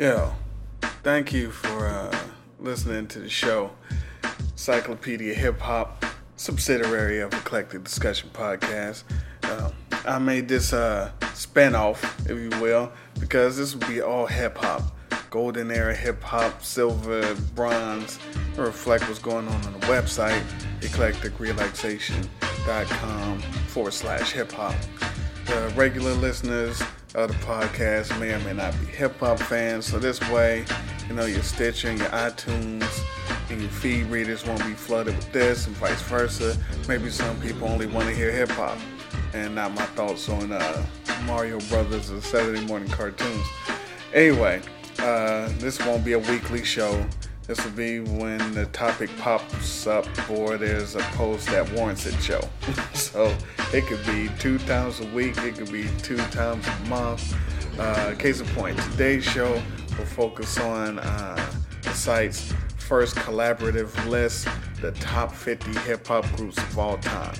Yo, thank you for uh, listening to the show. Encyclopedia Hip Hop, subsidiary of Eclectic Discussion Podcast. Uh, I made this uh, spinoff, if you will, because this will be all hip hop. Golden era hip hop, silver, bronze, reflect what's going on on the website, eclecticrelaxation.com forward slash hip hop. The regular listeners of the podcast may or may not be hip hop fans, so this way, you know, your Stitcher and your iTunes and your feed readers won't be flooded with this and vice versa. Maybe some people only want to hear hip hop and not my thoughts on uh, Mario Brothers or Saturday morning cartoons. Anyway, uh, this won't be a weekly show. This will be when the topic pops up or there's a post that warrants it show. so it could be two times a week, it could be two times a month. Uh, case in point, today's show will focus on uh, the site's first collaborative list, the top 50 hip hop groups of all time.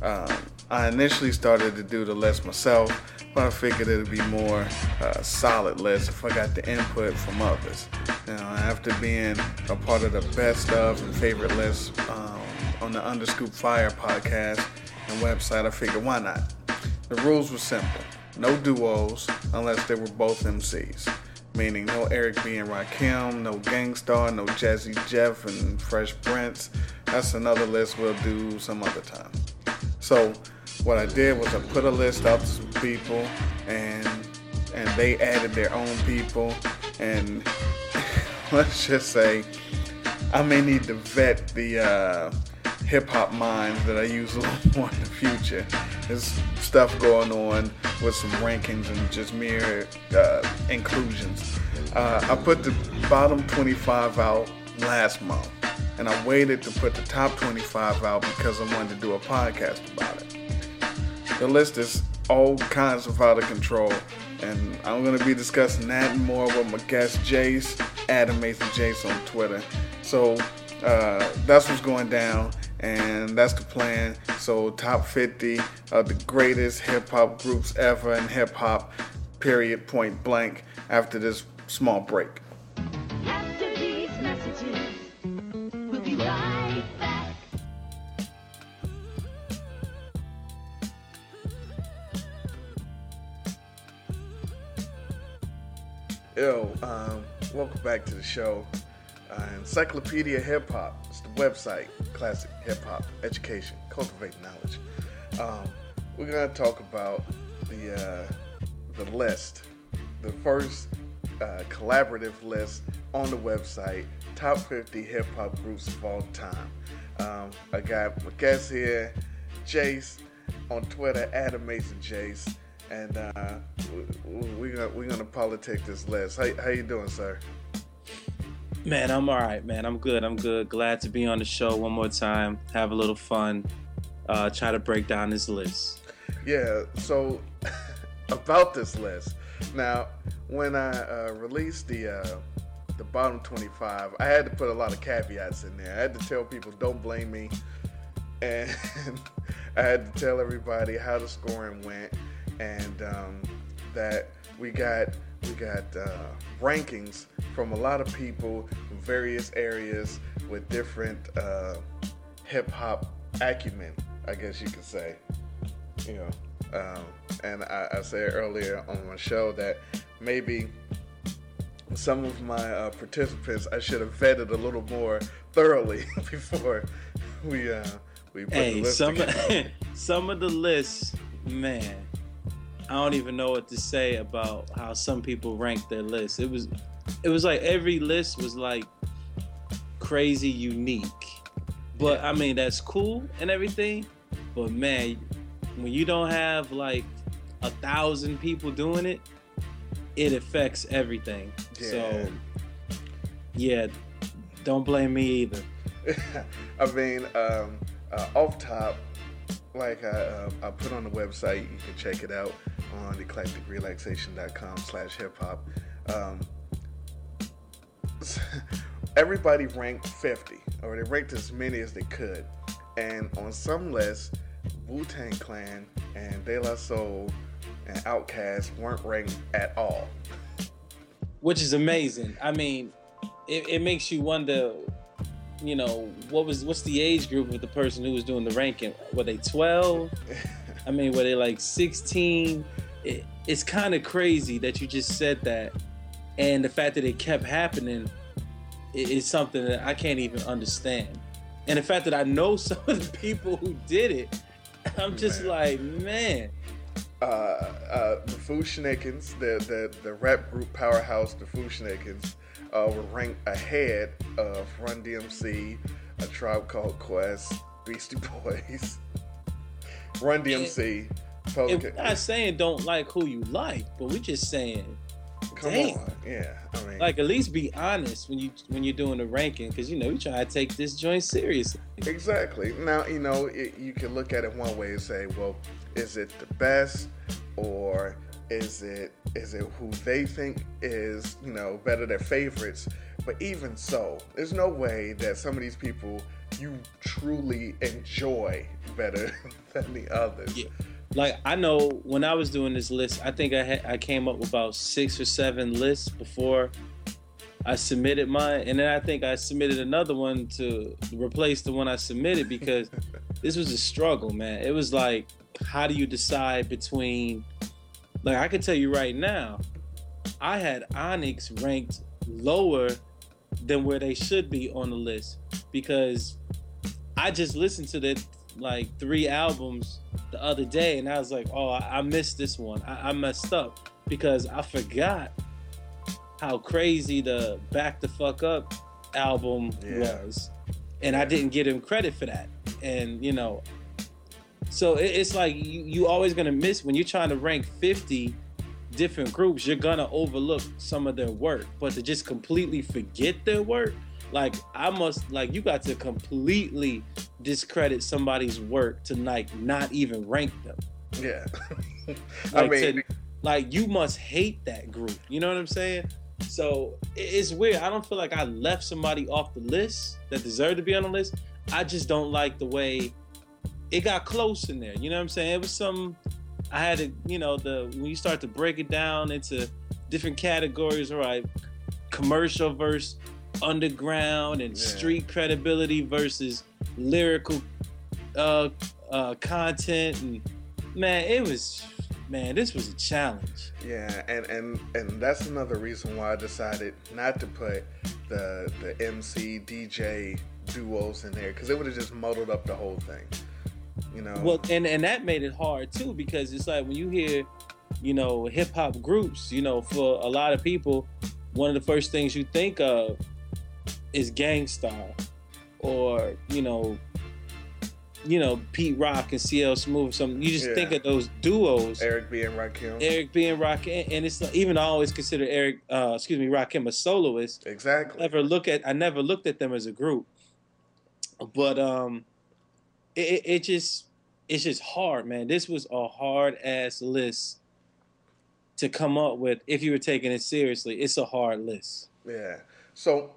Um, I initially started to do the list myself, but I figured it'd be more uh, solid list if I got the input from others. You know, after being a part of the best of and favorite list um, on the Underscoop Fire podcast and website, I figured why not? The rules were simple: no duos unless they were both MCs. Meaning no Eric B and Rakim, no Gang Starr, no Jazzy Jeff and Fresh Prince. That's another list we'll do some other time. So what I did was I put a list out to some people and and they added their own people and let's just say I may need to vet the uh, hip hop minds that I use a little more in the future. There's stuff going on with some rankings and just mere uh, inclusions. Uh, I put the bottom 25 out last month and I waited to put the top 25 out because I wanted to do a podcast about it. The list is all kinds of out of control, and I'm going to be discussing that more with my guest Jace, Adam Mason Jace on Twitter. So uh, that's what's going down, and that's the plan. So top 50 of the greatest hip hop groups ever in hip hop, period, point blank. After this small break. Yo, um, welcome back to the show. Uh, Encyclopedia Hip Hop. It's the website. Classic hip hop education, cultivate knowledge. Um, we're gonna talk about the uh, the list, the first uh, collaborative list on the website. Top 50 hip hop groups of all time. Um, I got my guest here, Jace, on Twitter, Adam Mason Jace, and uh, we, we, we're gonna we're gonna politic this list. How, how you doing, sir? Man, I'm all right, man. I'm good. I'm good. Glad to be on the show one more time. Have a little fun. Uh, try to break down this list. Yeah. So about this list. Now, when I uh, released the uh, the bottom 25, I had to put a lot of caveats in there. I had to tell people, don't blame me, and I had to tell everybody how the scoring went, and um, that we got we got uh, rankings from a lot of people from various areas with different uh, hip hop acumen, I guess you could say. You know, um, and I, I said earlier on my show that maybe some of my uh, participants I should have vetted a little more thoroughly before we uh, we put the Hey, list some together. some of the lists, man. I don't even know what to say about how some people rank their lists. It was it was like every list was like crazy unique. But I mean that's cool and everything. But man, when you don't have like a thousand people doing it, it affects everything. So yeah, don't blame me either. I mean, um, uh, off top, like I, uh, I put on the website, you can check it out on eclecticrelaxation.com slash hip hop. Um, everybody ranked 50, or they ranked as many as they could. And on some lists, Wu Tang Clan and De La Soul and Outkast weren't ranked at all. which is amazing. I mean, it, it makes you wonder. You know, what was what's the age group of the person who was doing the ranking? Were they twelve? I mean, were they like sixteen? It, it's kind of crazy that you just said that, and the fact that it kept happening is something that I can't even understand. And the fact that I know some of the people who did it, I'm just Man. like, man, uh, uh, the Fu-Schnickens, the, the the rap group powerhouse, the Fu-Schnickens, uh, were ranked ahead of Run DMC, A Tribe Called Quest, Beastie Boys, Run DMC, And Public. we're not saying don't like who you like, but we're just saying Come damn. on, yeah. I mean, like at least be honest when you when you're doing the ranking because you know you try to take this joint seriously. Exactly. Now, you know, it, you can look at it one way and say, well, is it the best or is it is it who they think is, you know, better their favorites? But even so, there's no way that some of these people you truly enjoy better than the others. Yeah. Like I know when I was doing this list, I think I had I came up with about six or seven lists before I submitted mine, and then I think I submitted another one to replace the one I submitted because this was a struggle, man. It was like, how do you decide between? Like I can tell you right now, I had Onyx ranked lower than where they should be on the list because I just listened to the like three albums the other day and I was like, oh, I, I missed this one. I, I messed up because I forgot how crazy the Back the Fuck Up album Yeah. was. And I didn't get him credit for that. And, you know, so it, it's like you, you always gonna miss when you're trying to rank 50 different groups, you're gonna overlook some of their work. But to just completely forget their work, like I must like you got to completely discredit somebody's work to like not even rank them. Yeah. I Like, mean, to- like you must hate that group. You know what I'm saying? So it's weird. I don't feel like I left somebody off the list that deserved to be on the list. I just don't like the way it got close in there. You know what I'm saying? It was some I had to, you know, the when you start to break it down into different categories, right, commercial versus underground and Yeah. street credibility versus lyrical uh, uh, content and man, it was man, this was a challenge. Yeah, and, and and that's another reason why I decided not to put the the MC DJ duos in there because it would have just muddled up the whole thing. You know. Well, and and that made it hard too because it's like when you hear, you know, hip hop groups, you know, for a lot of people, one of the first things you think of is Gang Starr, or you know, you know Pete Rock and CL Smooth. or Something you just Yeah. think of those duos. Eric B and Rakim. Eric B and Rakim, and it's like, even I always consider Eric, uh, excuse me, Rakim a soloist. Exactly. Never look at I never looked at them as a group, but um, it, it, just it's just hard, man. This was a hard ass list to come up with if you were taking it seriously. It's a hard list. Yeah. So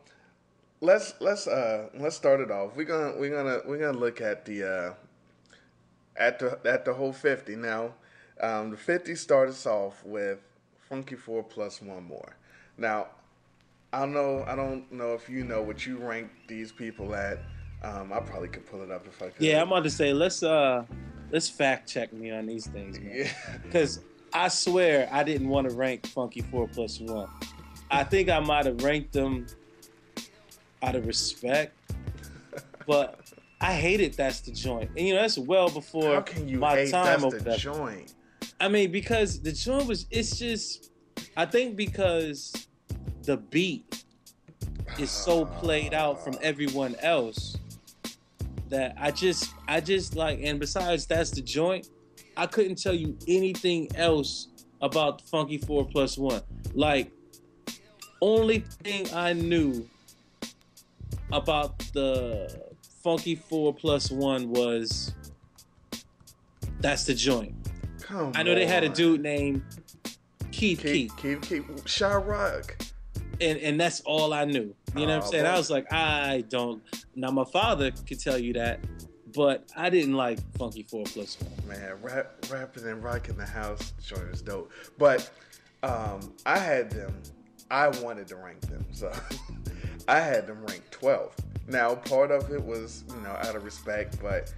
let's let's uh let's start it off. We're gonna we're gonna we're gonna look at the uh at the at the whole fifty. Now, um the fifty starts off with Funky Four plus one more. Now, I know I don't know if you know what you rank these people at. Um I probably could pull it up if I could. Yeah, I'm about to say let's uh let's fact check me on these things, man. Yeah. Because I swear I didn't want to rank Funky Four Plus One. I think I might have ranked them out of respect, but I hated that's the joint, and you know that's well before How can you my hate time that's the joint? I mean, because the joint was it's just I think because the beat is so played out from everyone else that I just I just like and besides that's the joint, I couldn't tell you anything else about Funky Four Plus One. Like only thing I knew about the Funky Four Plus One was that's the joint. Come I know they had a dude named Keith Keith, Keep keep keep Chirac. and and that's all I knew. You know what I'm saying? I was like, I don't. Now my father could tell you that, but I didn't like Funky Four Plus One. Man, rap, rapping and rocking the house joint is dope. But um, I had them I wanted to rank them, so I had them ranked 12. Now, part of it was, you know, out of respect, but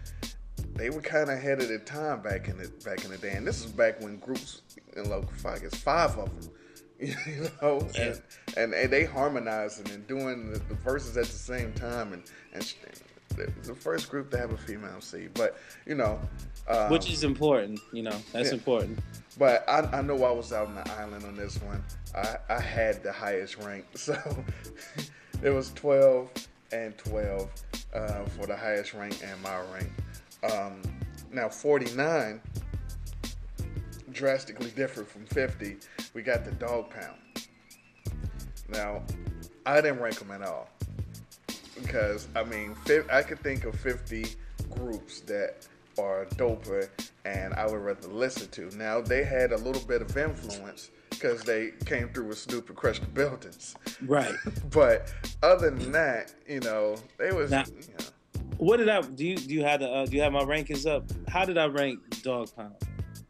they were kind of ahead of their time back in the back in the day, and this is back when groups, know, I guess five of them, you know, Yeah. and, and and they harmonizing and doing the, the verses at the same time, and and the first group to have a female MC, but you know, um, Which is important, you know. That's yeah. important. but I, I know I was out on the island on this one. I, I had the highest rank, so it was 12 and 12 uh, for the highest rank and my rank. Um, now 49, drastically different from 50. We got the Dogg Pound. Now, I didn't rank them at all because I mean, I could think of 50 groups that are doper and I would rather listen to. Now they had a little bit of influence because they came through with Stupid Crush the Buildings, Right. but other than that, you know, they was Now- you know, What did I do? You do you have the uh, do you have my rankings up? How did I rank Dogg Pound?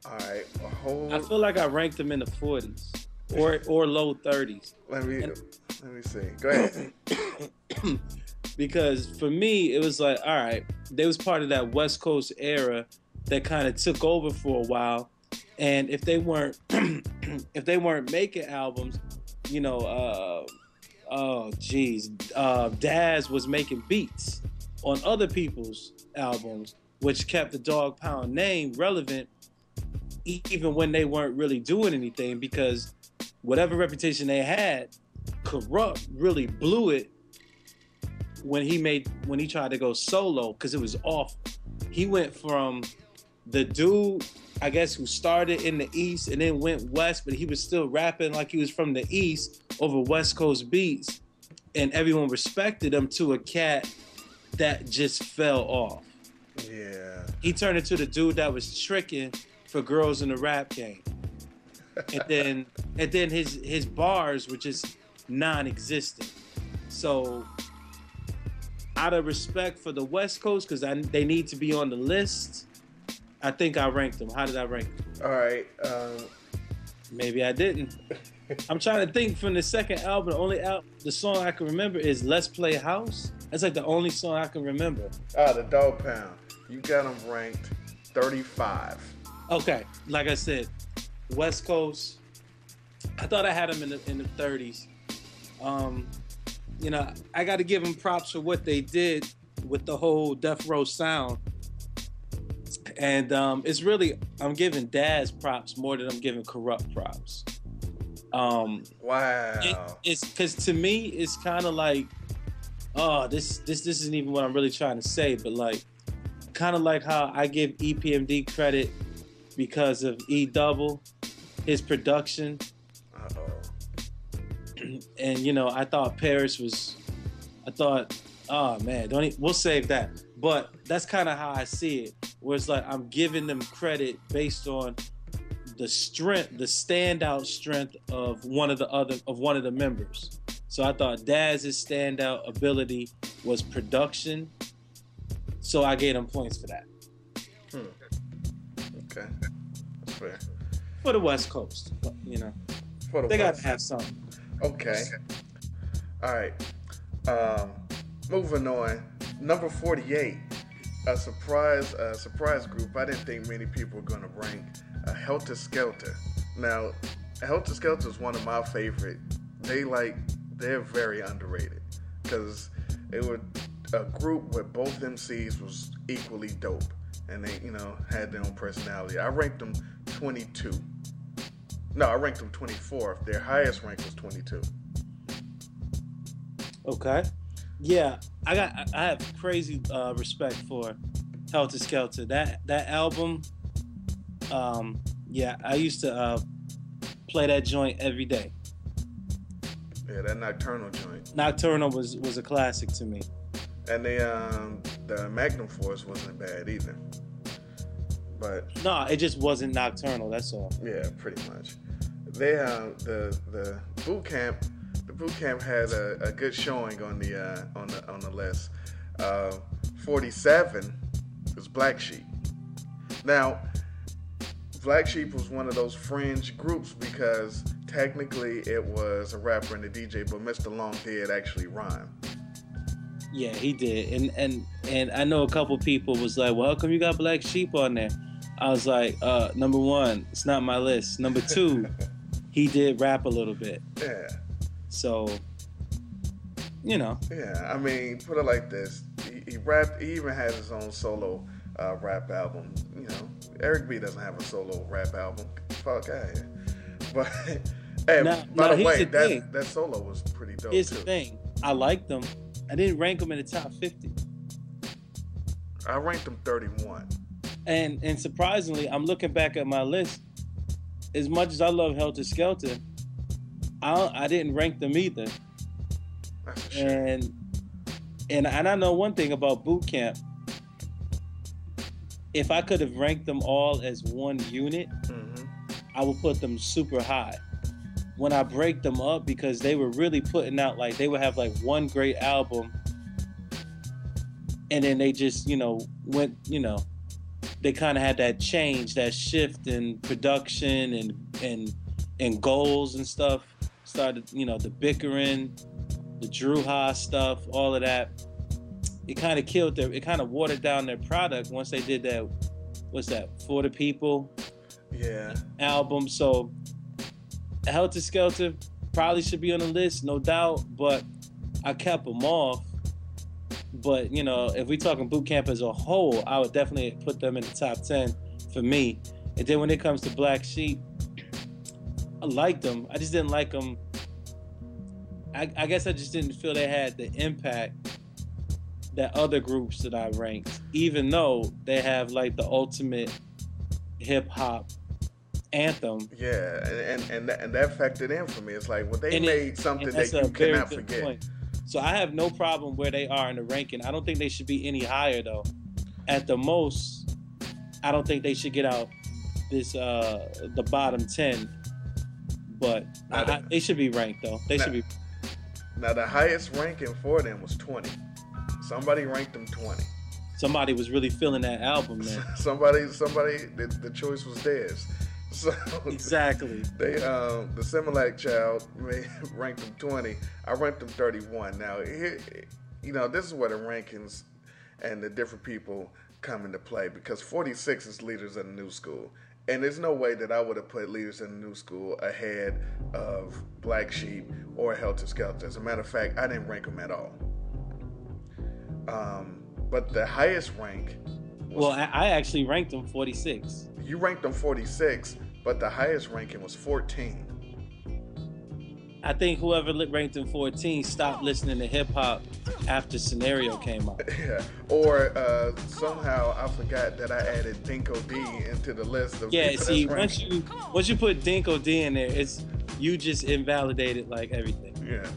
All right. A whole. I feel like I ranked them in the 40s or or low 30s let me and- let me see. Go ahead. because for me it was like all right, they was part of that West Coast era that kind of took over for a while, and if they weren't if they weren't making albums, you know, uh, oh geez, uh, Daz was making beats on other people's albums, which kept the Dogg Pound name relevant even when they weren't really doing anything because whatever reputation they had, Kurupt really blew it when he made when he tried to go solo because it was off. He went from the dude, I guess, who started in the East and then went West, but he was still rapping like he was from the East over West Coast beats, and everyone respected him to a cat that just fell off. Yeah. He turned into the dude that was tricking for girls in the rap game. And then and then his his bars were just non-existent. So out of respect for the West Coast, because they need to be on the list, I think I ranked them. How did I rank them? All right. Um, Maybe I didn't. I'm trying to think from the second album. The only al- the song I can remember is "Let's Play House." That's like the only song I can remember. ah, the Dogg Pound. You got them ranked 35. Okay, like I said, West Coast. I thought I had them in the in the 30s. Um, you know, I got to give them props for what they did with the whole Death Row sound. And um, it's really I'm giving Daz props more than I'm giving Kurupt props. Um, Wow. it, it's because to me it's kind of like oh this this this isn't even what i'm really trying to say but like kind of like how i give epmd credit because of e double his production. Uh-oh. and you know i thought Parrish was i thought oh man don't e we'll save that. But that's kind of how i see it where it's like i'm giving them credit based on the strength the standout strength of one of the other of one of the members. So i thought daz's standout ability was production. So i gave him points for that for the west coast you know For the they got to have something Okay. All right. Um, moving on. Number 48. A surprise, a surprise group. I didn't think many people were going to rank a Heltah Skeltah. Now, Heltah Skeltah is one of my favorite. They like, they're very underrated because it was a group where both MCs was equally dope and they, you know, had their own personality. I ranked them 22. No, I ranked them 24th. Their highest rank was 22. Okay. Yeah, I got I- have crazy uh, respect for Heltah Skeltah. That that album, um, yeah, I used to uh, play that joint every day. Yeah, that Nocturnal joint. Nocturnal was was a classic to me. And the um the Magnum Force wasn't bad either. But No, it just wasn't Nocturnal. That's all. yeah, pretty much. They uh the the boot camp the boot camp had a, a good showing on the uh on the on the list. Uh 47 was Black Sheep. Now Black Sheep was one of those fringe groups because technically it was a rapper and a DJ, but Mr. Lawnge did actually rhyme. Yeah, he did, and and and I know a couple people was like, "Well, how come you got Black Sheep on there?" I was like, uh, "Number one, it's not my list. Number two, he did rap a little bit, Yeah, so you know, yeah. I mean, put it like this: he, he rapped. He even has his own solo uh, rap album. You know, Eric B doesn't have a solo rap album. Fuck out here. But hey, Now- by now the way, the that thing. that solo was pretty dope here's too. the thing: I liked them. I didn't rank them in the top fifty, I ranked them 31. And and surprisingly, I'm looking back at my list. As much as I love Heltah Skeltah, I I didn't rank them either. Sure. and and and I know one thing about boot camp. If I could have ranked them all as one unit, hmm I would put them super high. When I break them up, because they were really putting out like they would have like one great album, and then they just you know went you know they kind of had that change, that shift in production and and and goals and stuff. Started you know the bickering, the Dru Ha's stuff, all of that. It kind of killed their. It kind of watered down their product once they did that. What's that for the people? Yeah. album. So Heltah Skeltah probably should be on the list, no doubt. But I kept them off. But you know, if we talking boot camp as a whole, I would definitely put them in the top ten for me. And then when it comes to Black Sheep, I liked them. I just didn't like them. I, I guess I just didn't feel they had the impact that other groups that I ranked, even though they have like the ultimate hip hop anthem. Yeah, and and and that, and that factored in for me. It's like, well, they And it- made something that you cannot forget. point. So I have no problem where they are in the ranking. I don't think they should be any higher though. At the most, I don't think they should get out this uh the bottom ten. But I, they should be ranked though. They Now- should be. Now the highest ranking for them was 20. Somebody ranked them 20. Somebody was really feeling that album, man. somebody, somebody, the, the choice was theirs. So exactly. they, um, the Similac child ranked them 20. I ranked them 31. Now, here, you know, this is where the rankings and the different people come into play because 46 is Leaders of the New School. And there's no way that I would have put Leaders of the New School ahead of Black Sheep or Heltah Skeltah. As a matter of fact, I didn't rank them at all. Um, but the highest rank Well, I, I actually ranked them 46. You ranked them 46, but the highest ranking was 14. I think whoever ranked them 14 stopped listening to hip hop after Scenario came out. Yeah. Or uh, somehow I forgot that I added Dinco D into the list of Yeah, see, once you once you put Dinco D in there, it's you just invalidated like everything. Yeah,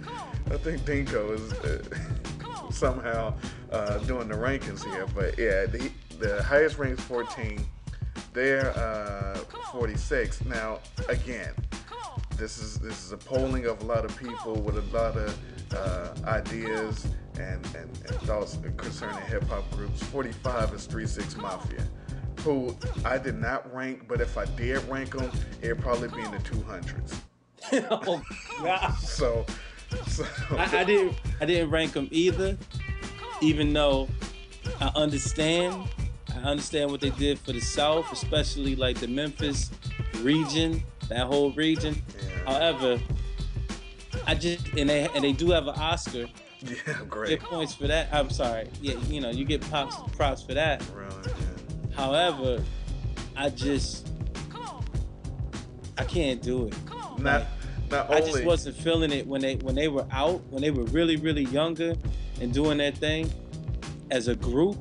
I think Dinco is uh, somehow uh, doing the rankings here, but yeah, the, the highest ranked is 14. They're uh, 46. Now, again, this is this is a polling of a lot of people with a lot of uh, ideas and, and, and thoughts concerning hip hop groups. 45 is 3 6 Mafia, who I did not rank, but if I did rank them, it'd probably be in the 200s. oh God. So, so I, I didn't I didn't rank them either, even though I understand I understand what they did for the South, especially like the Memphis region, that whole region. yeah, However, I just and they and they do have an Oscar. yeah, great. Get points for that. I'm sorry. Yeah, you know you get props props for that. Really, yeah. However, I just I can't do it. Not, not only I just wasn't feeling it when they when they were out, when they were really really younger and doing their thing as a group.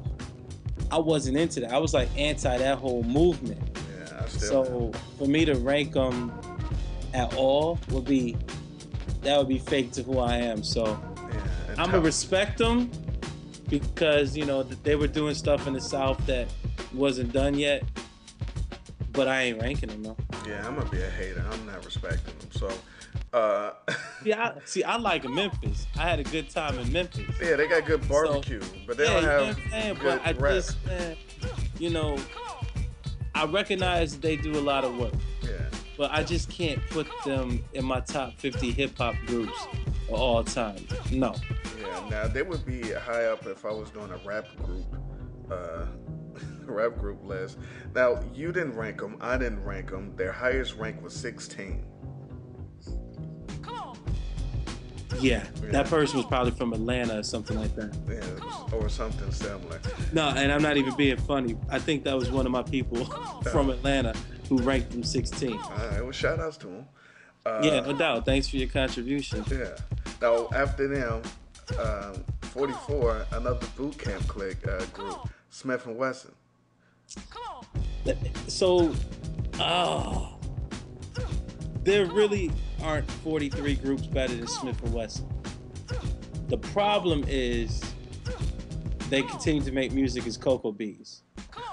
I wasn't into that. I was like anti that whole movement. yeah, I still. So for me to rank them at all would be that would be fake to who I am. So yeah, I'm gonna respect them because you know they were doing stuff in the South that wasn't done yet. But I ain't ranking them though. Yeah, I'm gonna be a hater. I'm not respecting them. So, uh, See, I, see, I like Memphis. I had a good time in Memphis. yeah, they got good barbecue, but they yeah, don't you know have what saying? good But I rap. just, man, you know, I recognize they do a lot of work, yeah, but I just can't put them in my top 50 hip hop groups of all time. No. Yeah, now they would be high up if I was doing a rap group, uh, rap group list. Now you didn't rank them, I didn't rank them. Their highest rank was 16. Yeah, that person was probably from Atlanta or something like that. Yeah, or something similar. No, and I'm not even being funny. I think that was one of my people from Atlanta who ranked them 16. All right, well, shout outs to them. Uh, Yeah, no doubt. Thanks for your contribution. Yeah. Now after them, um, 44, another boot camp clique uh, group, Smif-N-Wessun. So, oh, there oh. really aren't 43 groups better than Smif-N-Wessun. The problem is they continue to make music as Cocoa Brovaz.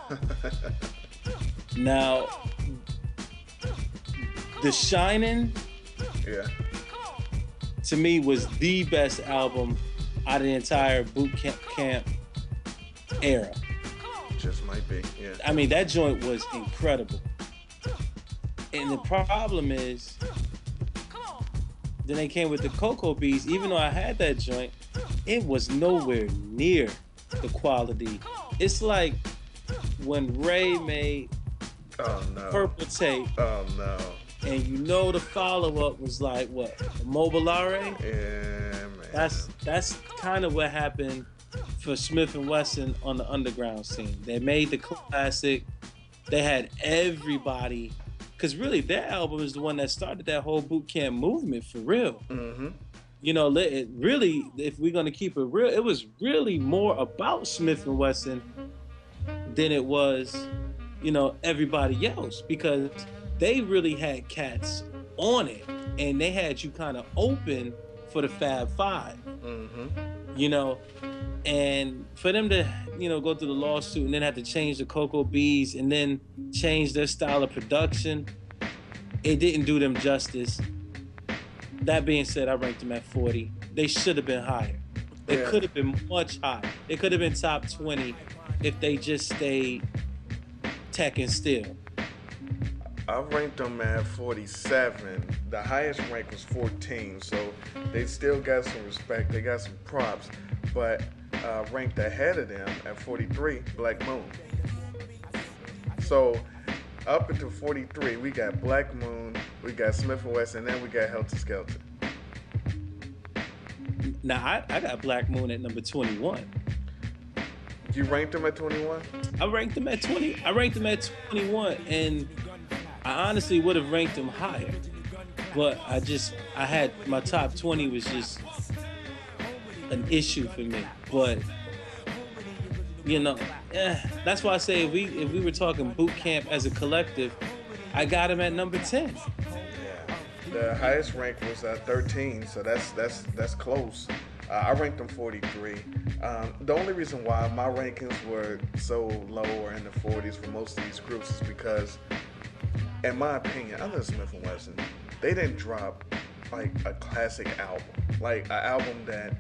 now, Dah Shinin' Yeah. to me was the best album out of the entire boot camp, camp era. Just might be. Yeah. I mean, that joint was incredible. And the problem is, then they came with the Cocoa Brovaz. Even though I had that joint, it was nowhere near the quality. It's like when Ray made Oh no. Purple Tape, Oh no. and you know the follow up was like what? Mobilare? Yeah, man. That's that's kind of what happened for Smif-N-Wessun on the underground scene. They made the classic. They had everybody, because really that album is the one that started that whole boot camp movement for real. Mm-hmm. You know, it really, if we're gonna keep it real, it was really more about Smif-N-Wessun than it was, you know, everybody else because they really had cats on it, and they had you kind of open for the Fab Five Mm-hmm. you know, and for them to, you know, go through the lawsuit and then have to change the Cocoa Brovaz and then change their style of production, it didn't do them justice. That being said, I ranked them at 40. They should have been higher. They Yeah. could have been much higher. They could have been top 20 if they just stayed tech and still. I ranked them at 47. The highest rank was 14, so they still got some respect. They got some props, but uh, ranked ahead of them at 43, Black Moon. So up until 43, we got Black Moon, we got Smif-N-Wessun, and then we got Heltah Skeltah. Now, I, I got Black Moon at number 21. You ranked them at 21? I ranked them at 20. I ranked them at 21, and I honestly would have ranked them higher. But I just, I had my top 20 was just an issue for me. But you know, eh, that's why I say if we if we were talking boot camp as a collective, I got him at number 10. Yeah. The highest rank was uh, 13, so that's that's that's close. Uh, I ranked them 43. Um, the only reason why my rankings were so low or in the 40s for most of these groups is because, in my opinion, other than Smif-N-Wessun, they didn't drop like a classic album, like an album that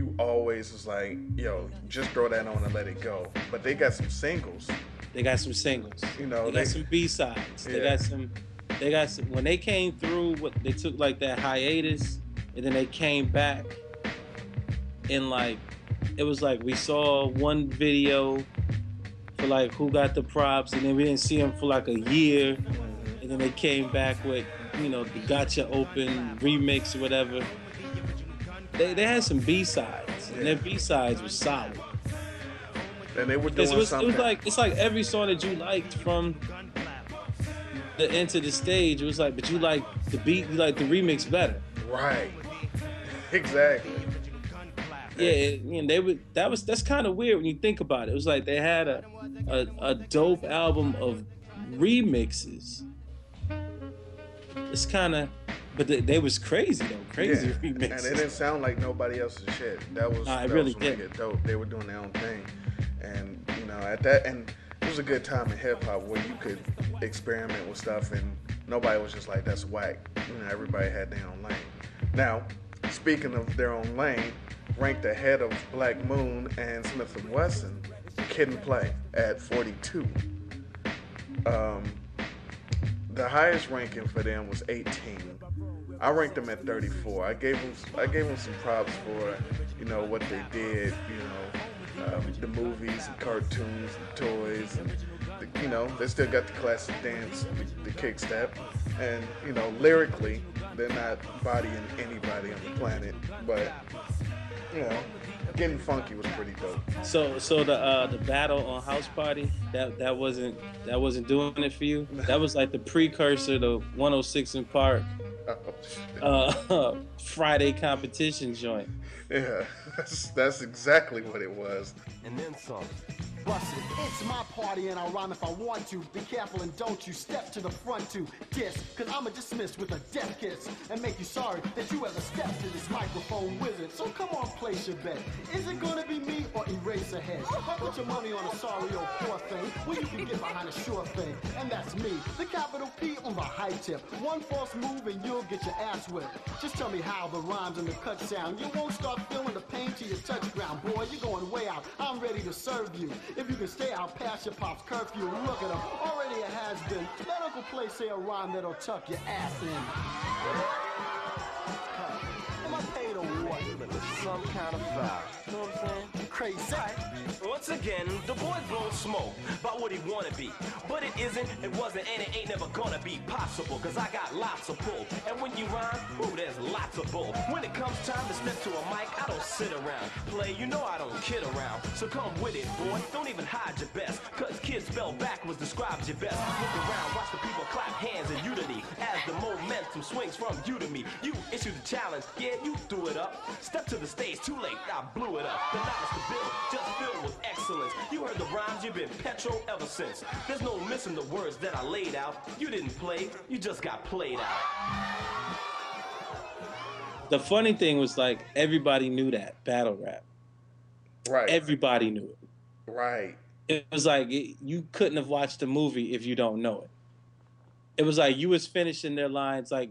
you always was like, yo, just throw that on and let it go. But they got some singles. They got some singles. You know, they got some B sides. They got some. They got some. When they came through, what they took like that hiatus, and then they came back, and like, it was like we saw one video for like who got the props, and then we didn't see them for like a year, and then they came back with you know the Gotcha Open remix or whatever. They, they had some B sides, and their B sides was solid. And they were doing it was, it was like it's like every song that you liked from the Enta da Stage. It was like, but you like the beat, you like the remix better. right. exactly. Yeah, it, you know, they would. That was that's kind of weird when you think about it. It was like they had a a, a dope album of remixes. It's kind of, but they, they was crazy though, crazy yeah. remixes. And it didn't sound like nobody else's shit. That was Nah, that really was really dope. They were doing their own thing, and you know at that and it was a good time in hip hop where you could experiment with stuff and nobody was just like that's whack. You know everybody had their own lane. Now speaking of their own lane, ranked ahead of Black Moon and Smif-N-Wessun, Kid and Play at 42. Um, the highest ranking for them was 18. I ranked them at 34. I gave them I gave them some props for you know what they did. You know um, the movies and cartoons and toys and the, you know they still got the classic dance, the, kick step, and you know lyrically they're not bodying anybody on the planet, but you know getting funky was pretty dope. So so the uh, the battle on House Party that that wasn't that wasn't doing it for you. That was like the precursor to 106 & Park uh, Friday competition joint. Yeah, that's, that's exactly what it was. And then some. Bust it. It's my party and I'll rhyme if I want to. Be careful and don't you step to the front to diss. Cause I'ma dismiss with a death kiss and make you sorry that you ever stepped to this microphone wizard. So come on, place your bet. Is it gonna be me or erase ahead? Put your money on a sorry old poor thing. Well, you can get behind a sure thing. And that's me, the capital P on the high tip. One false move and you'll get your ass whipped. Just tell me how the rhymes and the cut sound. You won't start feeling the pain to your touch ground. Boy, you're going way out. I'm ready to serve you. If you can stay out past your pop's curfew, look at him. Already it has been. Let Uncle Play say a rhyme that'll tuck your ass in. Am I paid or what? Some kind of foul. You know what I'm saying? Crazy. Once again, the boy's blown smoke about what he wanna be. But it isn't, it wasn't, and it ain't never gonna be possible. Cause I got lots of pull. And when you rhyme, ooh, there's lots of bull. When it comes time to step to a mic, I don't sit around. Play, you know I don't kid around. So come with it, boy. Don't even hide your best. Cause kids spell backwards describes your best. Look around, watch the people clap hands in unity. As the momentum swings from you to me. You issue the challenge, yeah, you threw it up. Step to the stage, too late, I blew it up. The knowledge to build, just filled with excellence. You heard the rhymes, you've been petrol ever since. There's no missing the words that I laid out. You didn't play, you just got played out. The funny thing was like everybody knew that battle rap. Right. Everybody knew it. right. It was like it, you couldn't have watched the movie if you don't know it. It was like you was finishing their lines like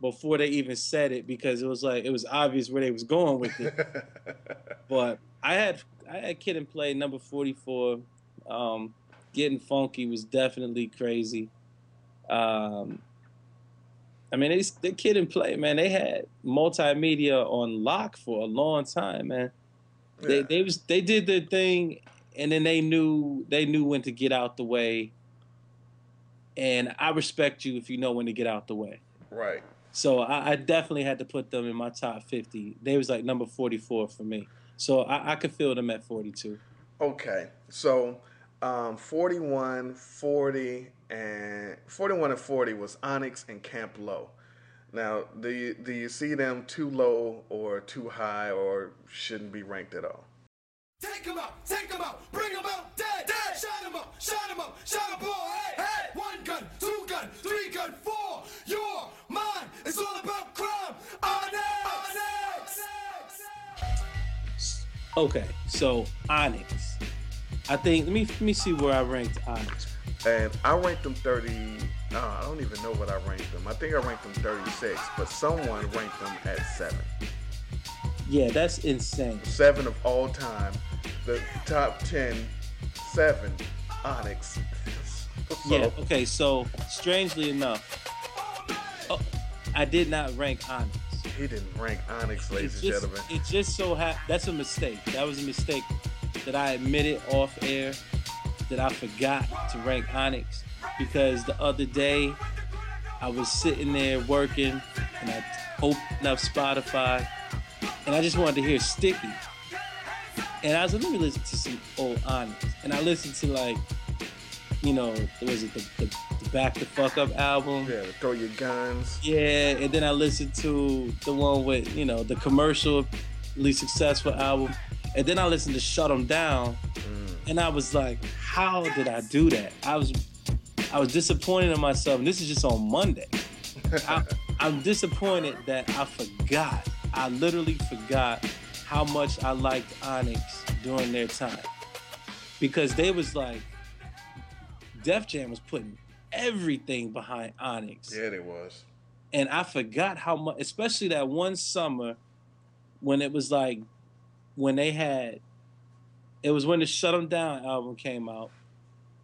before they even said it because it was like it was obvious where they was going with it. but I had I had Kid and Play number forty four. Um, getting funky was definitely crazy. Um, I mean, they, the Kid and Play man, they had multimedia on lock for a long time, man. They they was they did their thing, and then they knew they knew when to get out the way. And I respect you if you know when to get out the way. Right. So I, I definitely had to put them in my top 50. They was like number 44 for me. So I, I could feel them at 42. Okay. So um, 41, 40, and 41 and 40 was Onyx and Camp Lo. Now, do you, do you see them too low or too high or shouldn't be ranked at all? Take him out, take him out, bring him out dead, dead. Shot him up, shot him up, shot him up, hey, hey. Okay, so Onyx. I think let me let me see where I ranked Onyx. And I ranked them 30. Uh, I don't even know what I ranked them. I think I ranked them 36, but someone ranked them at seven. Yeah, that's insane. Seven of all time. The top 10, seven, Onyx. So, Yeah. Okay. So strangely enough, oh, I did not rank Onyx. He didn't rank Onyx, ladies It's and gentlemen. it just so ha- that's a mistake. That was a mistake that I admitted off air that I forgot to rank Onyx because the other day I was sitting there working and I opened up Spotify and I just wanted to hear Sticky. And I was like, let me listen to some old Onyx. And I listened to like, you know, was it the, the, the Back the Fuck Up album? Yeah, throw your guns. Yeah, and then I listened to the one with, you know, the commercially successful album. And then I listened to Shut 'Em Down. Mm. And I was like, how did I do that? I was I was disappointed in myself. And this is just on Monday. I, I'm disappointed that I forgot. I literally forgot how much I liked Onyx during their time. Because they was like Def Jam was putting everything behind Onyx Yeah, it was. and I forgot how much, especially that one summer when it was like when they had, it was when the Shut 'Em Down album came out,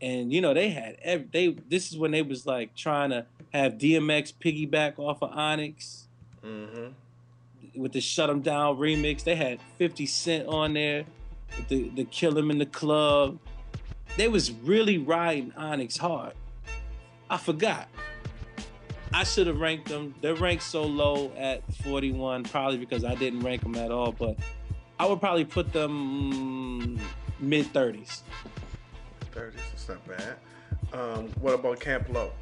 and you know they had every, they. This is when they was like trying to have DMX piggyback off of Onyx Mm-hmm. with the Shut 'Em Down remix. They had 50 Cent on there, with the the Kill 'Em in the Club. They was really riding Onyx hard. I forgot. I should have ranked them. They're ranked so low at 41, probably because I didn't rank them at all. But I would probably put them mid 30s. 30s, it's not bad. Um, what about Camp Lo?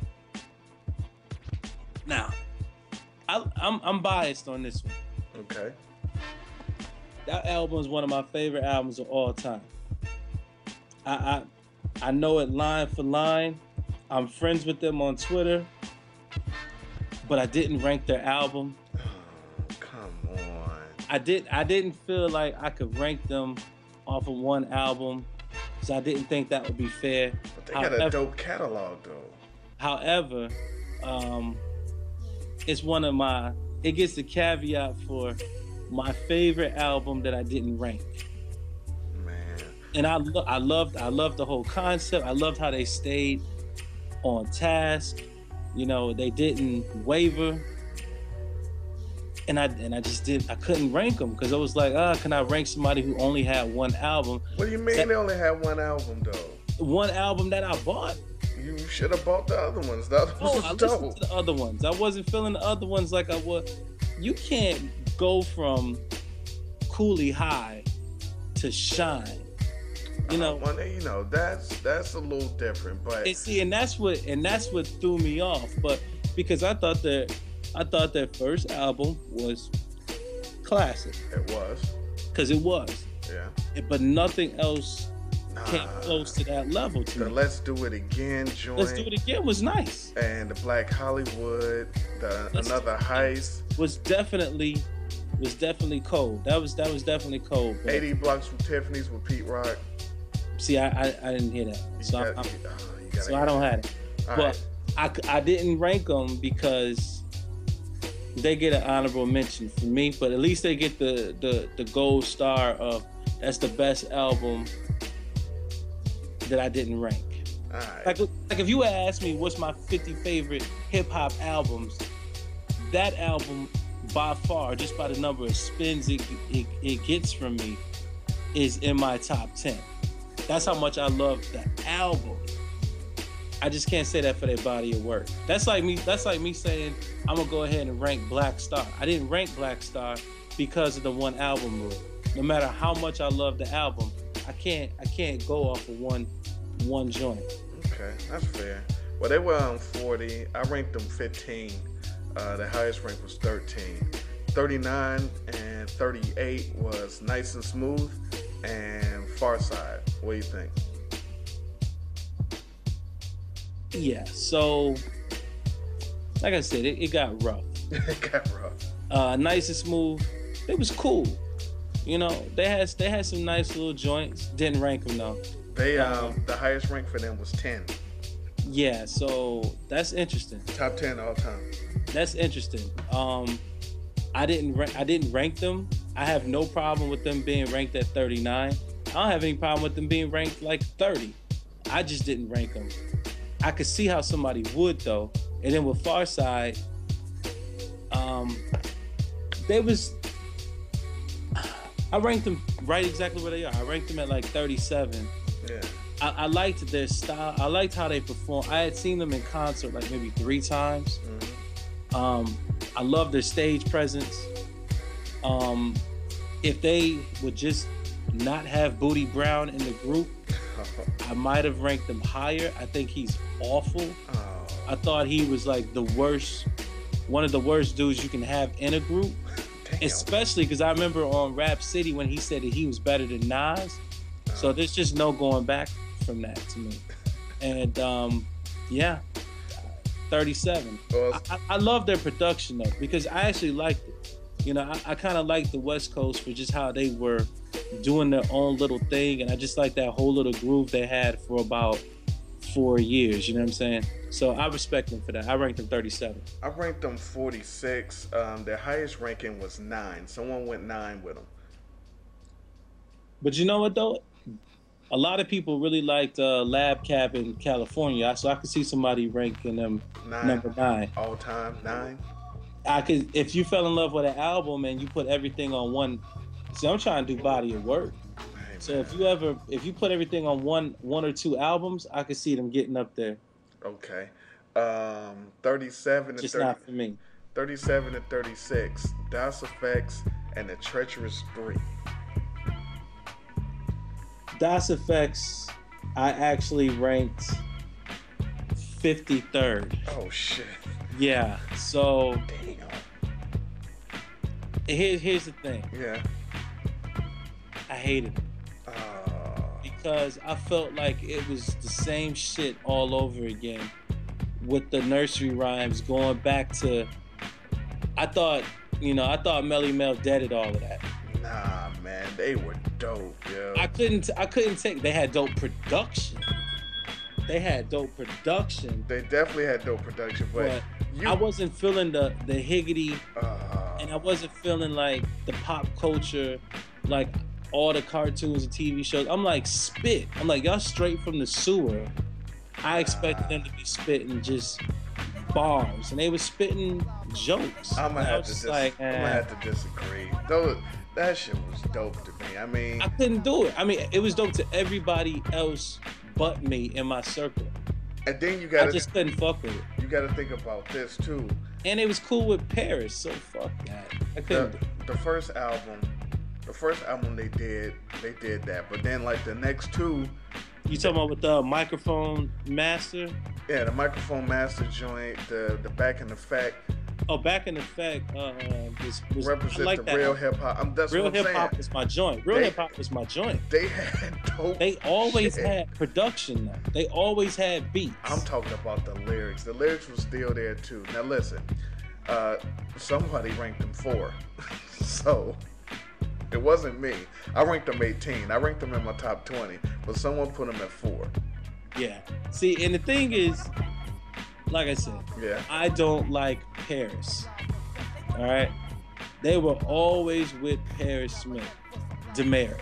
Now, I, I'm I'm biased on this one. Okay. that album is one of my favorite albums of all time. I, I I know it line for line. I'm friends with them on Twitter, but I didn't rank their album. Oh, come on. I did I didn't feel like I could rank them off of one album, so I didn't think that would be fair. But they got a dope catalog, though. However, um, it's one of my. It gets the caveat for my favorite album that I didn't rank. And I lo- I loved I loved the whole concept. I loved how they stayed on task. You know, they didn't waver. And I and I just did I couldn't rank them because I was like, ah, can I rank somebody who only had one album? What do you mean That- they only had one album, though? One album that I bought. You should have bought the other ones. The other Oh, ones I listened dope. to the other ones. I wasn't feeling the other ones like I was. You can't go from Cooley High to Shine. You know, you know that's that's a little different, but and see, and that's what and that's what threw me off. But because I thought that I thought their first album was classic it was. because it was, Yeah. but nothing else Nah. came close to that level to The me. Let's Do It Again joint. Let's do it again was nice. And the Black Hollywood, the Let's another heist. Was definitely was definitely cold. That was that was definitely cold. But 80 blocks from Tiffany's with Pete Rock. See, I, I I didn't hear that, You so got- I'm, uh, you- you gotta so I don't have it. All but right. I, I didn't rank them because they get an honorable mention from me, but at least they get the, the, the gold star of that's the best album that I didn't rank. All right. Like, like if you ask me what's my 50 favorite hip hop albums, that album by far, just by the number of spins it, it, it gets from me, is in my top 10. That's how much I love the album. I just can't say that for their body of work. That's like me. That's like me saying I'm gonna go ahead and rank Black Star. I didn't rank Black Star because of the one album rule. No matter how much I love the album, I can't. I can't go off of one one joint. Okay, that's fair. Well, they were on 40. I ranked them 15. Uh, the highest rank was 13. 39 and 38 was Nice and Smooth and Pharcyde. What do you think? Yeah. So, like I said, it, it got rough. it got rough. Uh, nice and smooth. It was cool. You know, they had they had some nice little joints. Didn't rank them though. They Uh, um, the highest rank for them was 10. Yeah. So that's interesting. Top 10 all time. That's interesting. Um, I didn't rank, I didn't rank them. I have no problem with them being ranked at 39. I don't have any problem with them being ranked like 30. I just didn't rank them. I could see how somebody would though. And then with Pharcyde, um, they was I ranked them right exactly where they are. I ranked them at like 37. Yeah. I, I liked their style. I liked how they performed. I had seen them in concert like maybe three times. Um, I love their stage presence. Um, if they would just not have Booty Brown in the group, I might have ranked them higher. I think he's awful. Oh, I thought he was like the worst, one of the worst dudes you can have in a group. damn. Especially because I remember on Rap City when he said that he was better than Nas. So there's just no going back from that to me. And um, yeah, 37. Well, I, I- love their production though because I actually liked it. You know, I, I kind of like the West Coast for just how they were doing their own little thing, and I just like that whole little groove they had for about four years. You know what I'm saying? So I respect them for that. I ranked them 37. I ranked them 46. Um, their highest ranking was 9. Someone went 9 with them. But you know what though? A lot of people really liked uh, Labcabincalifornia, so I could see somebody ranking them Nine. number nine. All time nine. I could, if you fell in love with an album and you put everything on one. See, I'm trying to do body of work. Hey, So man. if you ever, if you put everything on one, one or two albums, I could see them getting up there. Okay. Um, 37 and Just 30, not for me. 37 and 36. Das EFX and the Treacherous Three. Das EFX, I actually ranked 53rd. Oh shit. Yeah. So Damn. here, here's the thing. Yeah. I hated it Uh, because I felt like it was the same shit all over again with the nursery rhymes going back to. I thought, you know, I thought Melle Mel deaded all of that. Nah, man, they were dope, yo. I couldn't, I couldn't take. They had dope production. They had dope production, they definitely had dope production, but, but you. I wasn't feeling the the higgity uh, and I wasn't feeling like the pop culture, like all the cartoons and TV shows. I'm like spit. I'm like y'all straight from the sewer. I expected them to be spitting just bars, and they were spitting jokes. I'm gonna have to dis- like, I'm gonna eh. have to disagree. Those, that shit was dope to me. I mean, I couldn't do it. I mean, it was dope to everybody else but me in my circle. and then you gotta just couldn't fuck with it. you gotta think about this too. And it was cool with Parrish, so fuck that. I couldn't. The, do it. the first album, the first album they did, they did that. But then like the next two, You talking about with the microphone master? yeah, the microphone master joint, the the back and the effect Oh, back in effect, uh, was, was I represent like the real hip hop. I'm that's Real hip hop was my joint. Real hip hop was my joint. They had dope. They always shit. had production. Though. They always had beats. I'm talking about the lyrics. The lyrics were still there too. Now listen, uh, somebody ranked them four, so it wasn't me. I ranked them 18. I ranked them in my top 20, but someone put them at four. yeah. See, and the thing is, like I said, Yeah. I don't like Parrish. All right. They were always with Parrish Smith, demerit.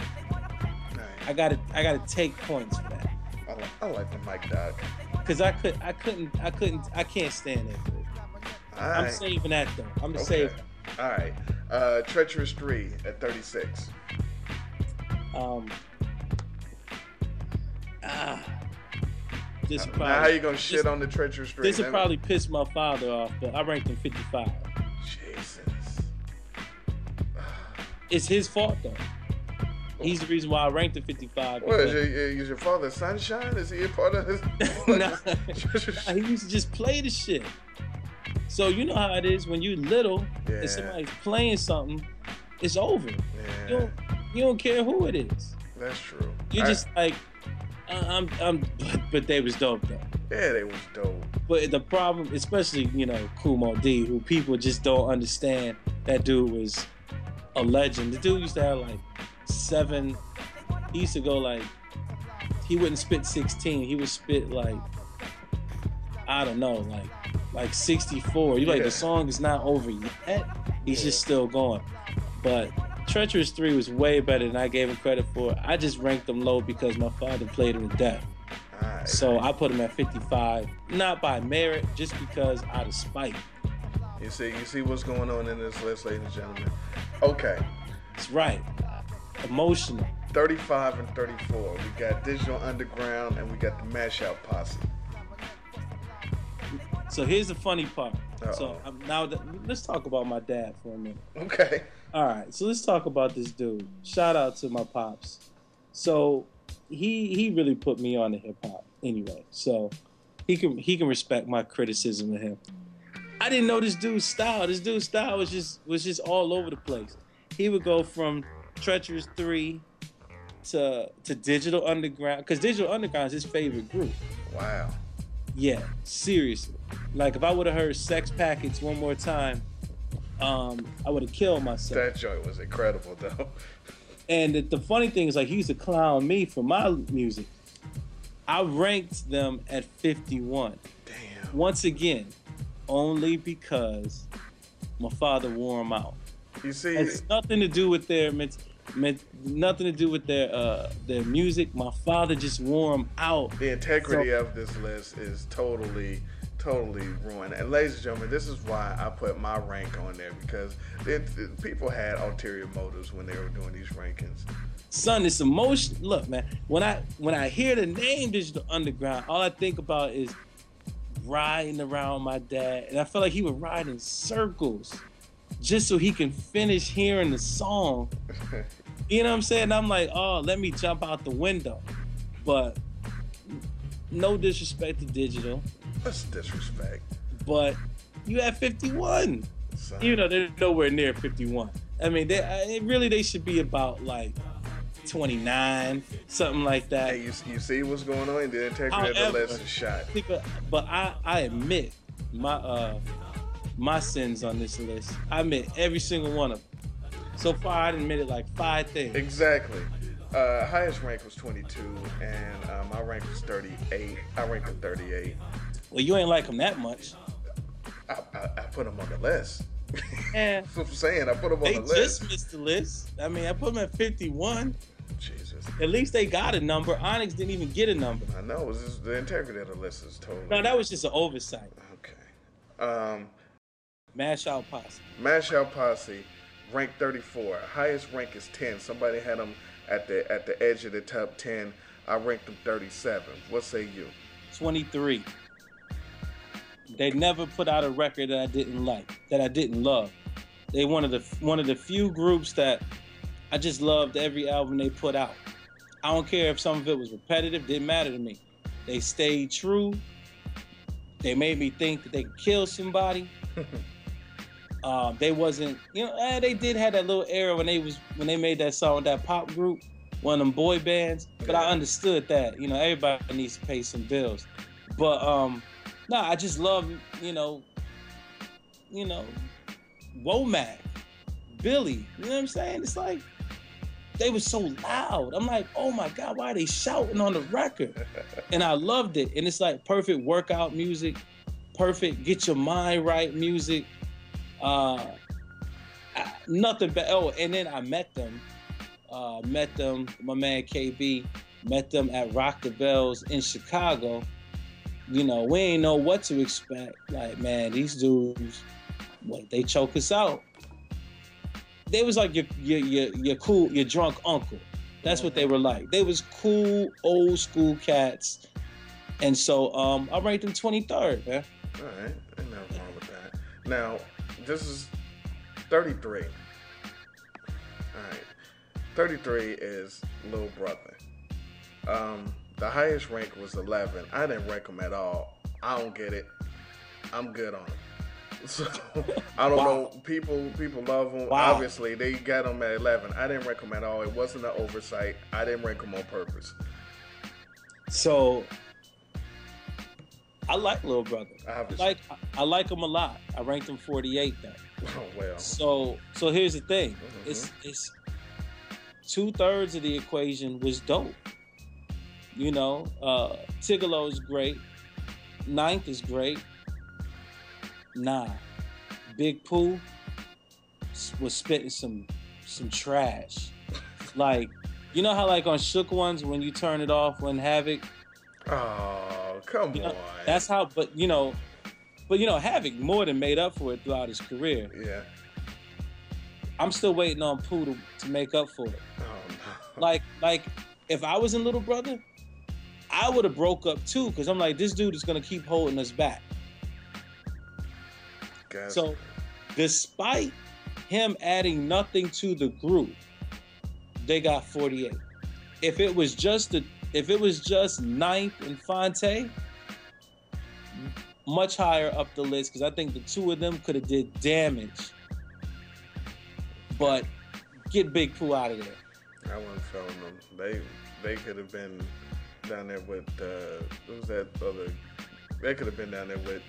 I gotta, I gotta take points for that. I like, I like the Mike Doc. Cause I could, I couldn't, I couldn't, I can't stand it. All I'm saving that though. I'm gonna Okay. save. All right. Uh, Treacherous 3 at 36. Um. Ah. This Now, probably, how you gonna shit this- on the Treacherous 3? This would probably piss my father off, but I ranked him 55. Jesus. It's his fault though. He's the reason why I ranked him 55. What is your, is your father sunshine? Is he a part of this? Nah. he used to just play the shit. So you know how it is when you're little Yeah. and somebody's playing something, it's over. You don't, you don't care who it is. that's true. You're I- just like, I'm, I'm, but, they was dope though. yeah, they was dope. But the problem, especially you know Kool Moe Dee, who people just don't understand. That dude was a legend. The dude used to have like seven. He used to go like he wouldn't spit 16. He would spit like I don't know, like like 64. You like the song is not over yet. He's just still going. But Treacherous 3 was way better than I gave him credit for. I just ranked them low because my father played him to death. Right. So I put him at 55, not by merit, just because out of spite. You see, you see what's going on in this list, ladies and gentlemen. Okay, It's right. Emotional. 35 and 34. We got Digital Underground and we got the Mashout Posse. So here's the funny part. So Uh-oh. um, now that, let's talk about my dad for a minute. Okay. All right, so let's talk about this dude. Shout out to my pops. So he he really put me on to hip hop anyway. So he can he can respect my criticism of him. I didn't know this dude's style. This dude's style was just was just all over the place. He would go from Treacherous Three to to Digital Underground because Digital Underground is his favorite group. Wow. Yeah, seriously. Like if I would have heard Sex Packets one more time, um, I would have killed myself. That joint was incredible, though. And the, the funny thing is, like, he used to clown me for my music. I ranked them at 51. Damn. Once again, only because my father wore them out. You see, It's nothing to do with their meant nothing to do with their uh their music. My father just wore them out. The integrity of this list is totally, totally ruined. And ladies and gentlemen, this is why I put my rank on there because it, it- people had ulterior motives when they were doing these rankings. Son, it's emotion. Look, man, when I when I hear the name Digital Underground, all I think about is riding around my dad, and I felt like he would ride in circles just so he can finish hearing the song. You know what I'm saying? I'm like, oh, let me jump out the window. But no disrespect to digital, That's disrespect. but you have 51. son. Even though they're nowhere near 51. I mean, they I, really they should be about like 29, something like that. Hey, you, you see what's going on? The integrity of However- the list shot. but I, I admit my uh my sins on this list. I admit every single one of them. So far, I admitted like five things. Exactly. Uh, highest rank was 22, and uh, my rank was 38. I ranked at 38. Well, you ain't like them that much. I, I, I put them on the list. And That's what I'm saying. I put them on they the list. They just missed the list. I mean, I put them at 51. Jesus. At least they got a number. Onyx didn't even get a number. I know. It was just, the integrity of the list is totally. No, that was just an oversight. Okay. Um, Mash out posse. Mash Out Posse, rank 34. Highest rank is 10. Somebody had them at the at the edge of the top 10. I ranked them 37. What say you? 23. They never put out a record that I didn't like, that I didn't love. They one of the one of the few groups that I just loved every album they put out. I don't care if some of it was repetitive, didn't matter to me. They stayed true. They made me think that they could kill somebody. um, they wasn't, you know, eh, they did have that little era when they was when they made that song with that pop group, one of them boy bands. But I understood that, you know, everybody needs to pay some bills. But um, no, I just love, you know, you know, Womack, Billy. You know what I'm saying? It's like they were so loud. I'm like, oh my God, why are they shouting on the record? And I loved it. And it's like perfect workout music, perfect get your mind right music. Uh, I- nothing but oh, and then I met them. Uh, met them, my man KB, met them at Rock the Bells in Chicago. You know, we ain't know what to expect. Like, man, these dudes, what they choke us out. They was like your your your, your cool, your drunk uncle. That's what they were like. They was cool, old school cats. And so um I ranked them 23rd, man. All right, ain't nothing wrong with that. Now, this is 33. All right, 33 is Little Brother. Um, the highest rank was 11. I didn't rank them at all. I don't get it. I'm good on them. So I don't Wow. know. People people love them. Wow. Obviously, they got them at 11. I didn't rank them at all. It wasn't an oversight. I didn't rank them on purpose. So I like Little Brother. I Obviously. like I like them a lot. I ranked them 48 then. oh well. So so here's the thing. Mhm. It's it's two thirds of the equation was dope. You know, uh Tigallo is great. Ninth is great. Nah. Big Pooh was spitting some some trash. Like, you know how like on Shook Ones when you turn it off when Havoc Oh, come you know, on. that's how but you know but you know Havoc more than made up for it throughout his career. yeah. I'm still waiting on Pooh to, to make up for it. Oh no. Like, like if I was in Little Brother, I would have broke up too, because I'm like, this dude is gonna keep holding us back. Gotcha. So, despite him adding nothing to the group, they got 48. If it was just the, if it was just Ninth and Phonte, much higher up the list, because I think the two of them could have did damage. But get Big Pooh out of there. I wasn't feeling them. They they could have been down there with uh was that other they could have been down there with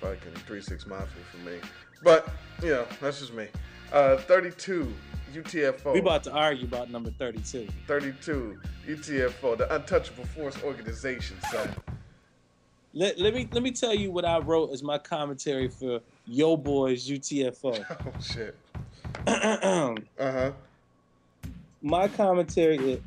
fucking three six mafia for me. But you know, that's just me. Uh thirty two UTFO. We about to argue about number 32. 32 UTFO, the Untouchable Force Organization, So Let, let me let me tell you what I wrote as my commentary for Yo Boys UTFO. Oh shit. Uh huh. My commentary is,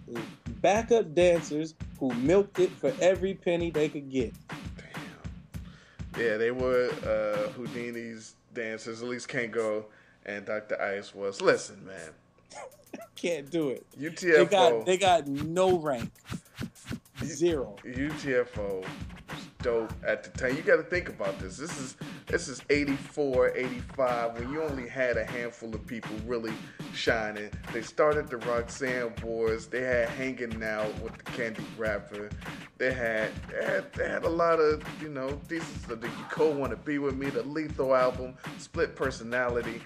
backup dancers who milked it for every penny they could get. Damn. Yeah, they were uh, Whodini's dancers. At least Kangol and Dr. Ice was. Listen, man. Can't do it. They UTFO. got they got no rank. Zero. UTFO was dope at the time. You got to think about this. This is this is 84, 85 when you only had a handful of people really shining. They started the Roxanne Boys. They had Hanging Out with the Candy Rapper. They had they had, they had a lot of you know these are the You Cold Want to Be with Me, the Lethal album, Split Personality.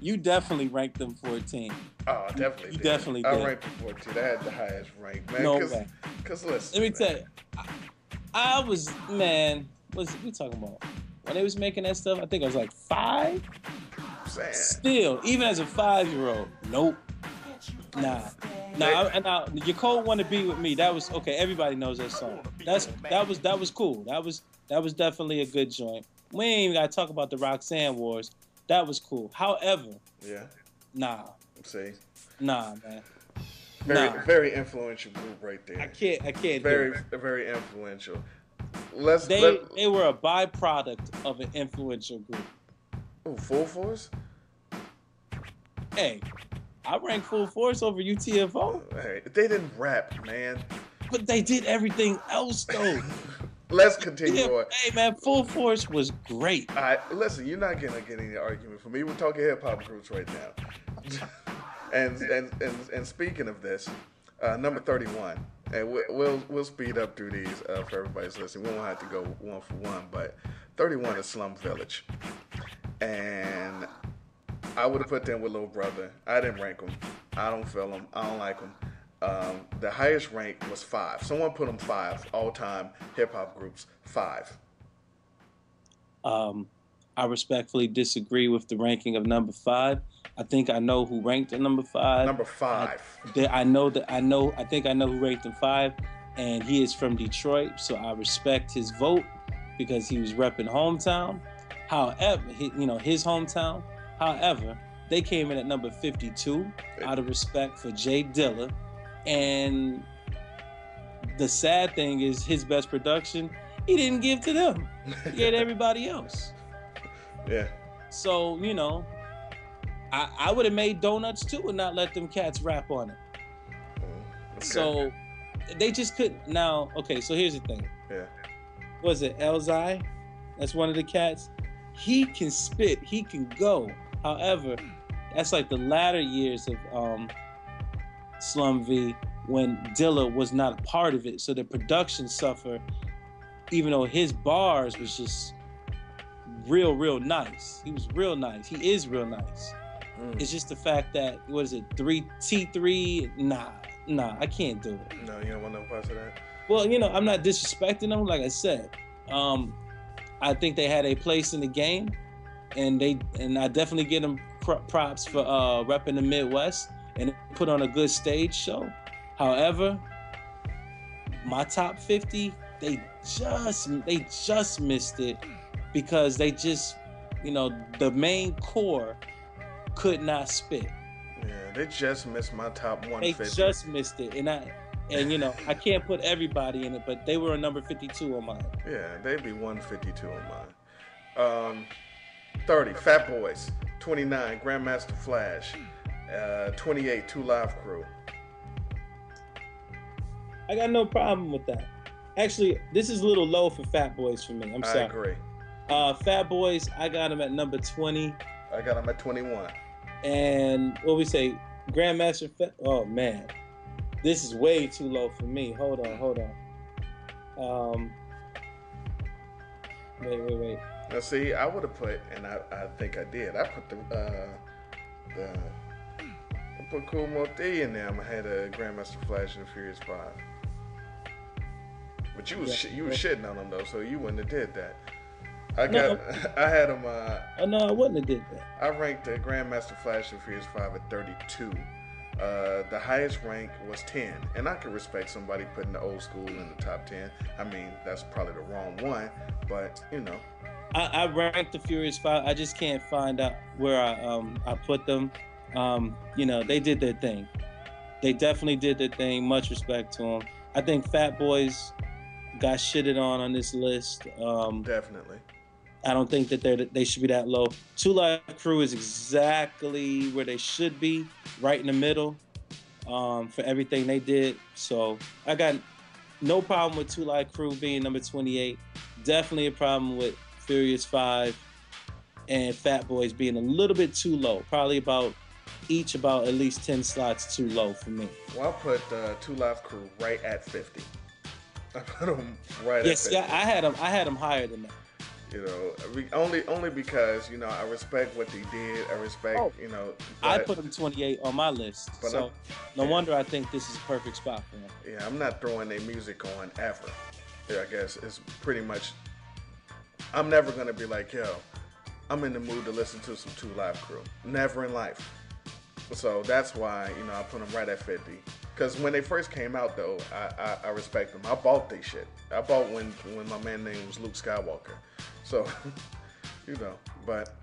You definitely ranked them 14. Oh, definitely. you did. definitely I did. ranked them 14. I had the highest rank, man. No Cause, way. Cause listen, Let me man. tell you, I, I was man. What's we talking about? When they was making that stuff, I think I was like five. Still, even as a five year old, nope. Nah. Nah, I, now your cold want to be with me. That was okay. Everybody knows that song. That's that was that was cool. That was that was definitely a good joint. We ain't even gotta talk about the Roxanne Wars. That was cool. However, Yeah. nah, See, nah, man. very Nah. very influential group right there. I can't I can't very very influential. Let's They let, they were a byproduct of an influential group. ooh, full force. Hey, I rank Full Force over UTFO, Hey, they didn't rap, man. but they did everything else though. Let's continue Yeah, on. hey man, Full Force was great. All right, listen, you're not gonna get any argument from me. We're talking hip hop groups right now. and, and and and speaking of this, uh, number 31, and we, we'll we'll speed up through these uh, for everybody's listening. We won't have to go one for one, but 31 is Slum Village, and I would have put them with Little Brother. I didn't rank them. I don't feel them. I don't like them. Um, the highest rank was five. Someone put them five all time hip hop groups. Five. Um, I respectfully disagree with the ranking of number five. I think I know who ranked at number five. Number five. That I know that I know. I think I know who ranked him five, and he is from Detroit, so I respect his vote because he was repping hometown. However, he, you know his hometown. However, they came in at number 52 out of respect for J Dilla, and the sad thing is his best production he didn't give to them. He gave to everybody else. Yeah. So you know, I I would have made donuts too and not let them cats rap on it. Okay. So they just couldn't. Now, okay, so here's the thing. yeah. Was it Elzhi? That's one of the cats. He can spit. He can go. However, that's like the latter years of um, Slum V when Dilla was not a part of it. So the production suffered, even though his bars was just real, real nice. He was real nice. He is real nice. Mm. It's just the fact that what is it? Three T three? Nah, nah, I can't do it. No, you don't want no parts of that. Well, you know, I'm not disrespecting them. Like I said, um, I think they had a place in the game, and they and I definitely give them pro- props for uh, repping the Midwest and put on a good stage show. However, my top 50, they just they just missed it because they just, you know, the main core could not spit. Yeah, they just missed my top They just missed it, and I. And you know, I can't put everybody in it, but they were a number 52 on mine. Yeah, they'd be 152 on mine. Um, 30, Fat Boys. 29, Grandmaster Flash. Uh, 28, Two Live Crew. I got no problem with that. Actually, this is a little low for Fat Boys for me. I'm sorry. I agree. Uh, Fat Boys, I got them at number 20. I got them at 21. And what we say, Grandmaster Fat. Oh man, this is way too low for me. Hold on, hold on. Um, wait, wait, wait. Now, see, I would have put, and I, I think I did. I put the uh, the I put Cool Mote in there. I had a Grandmaster Flash and Furious Five. But you was Yeah, you was shitting on them though, so you wouldn't have did that. I No. got I had them. Uh, Oh no, I wouldn't have did that. I ranked the Grandmaster Flash and Furious Five at 32. Uh, the highest rank was 10, and I can respect somebody putting the old school in the top 10. I mean, that's probably the wrong one, but you know, I, I ranked the Furious Five. I just can't find out where I um I put them. Um, you know, they did their thing. They definitely did their thing. Much respect to them. I think Fat Boys got shitted on on this list. Um, Definitely. I don't think that they they should be that low. Two Live Crew is exactly where they should be, right in the middle, um, for everything they did. So I got no problem with Two Live Crew being number 28. Definitely a problem with Furious Five and Fat Boys being a little bit too low. Probably about each about at least 10 slots too low for me. Well, I put uh, Two Live Crew right at 50. I put them right Yes, at 50. yeah, I had them. I had them higher than that. You know, only only because you know I respect what they did. I respect Oh, you know. I put them 28 on my list. But so I'm- no yeah. wonder I think this is a perfect spot for them. Yeah, I'm not throwing their music on ever. Yeah, I guess it's pretty much. I'm never gonna be like, yo, I'm in the mood to listen to some Two Live Crew. Never in life. So that's why you know I put them right at 50. Cause when they first came out though, I I, I respect them. I bought they shit. I bought when when my man name was Luke Skywalker. So, you know, but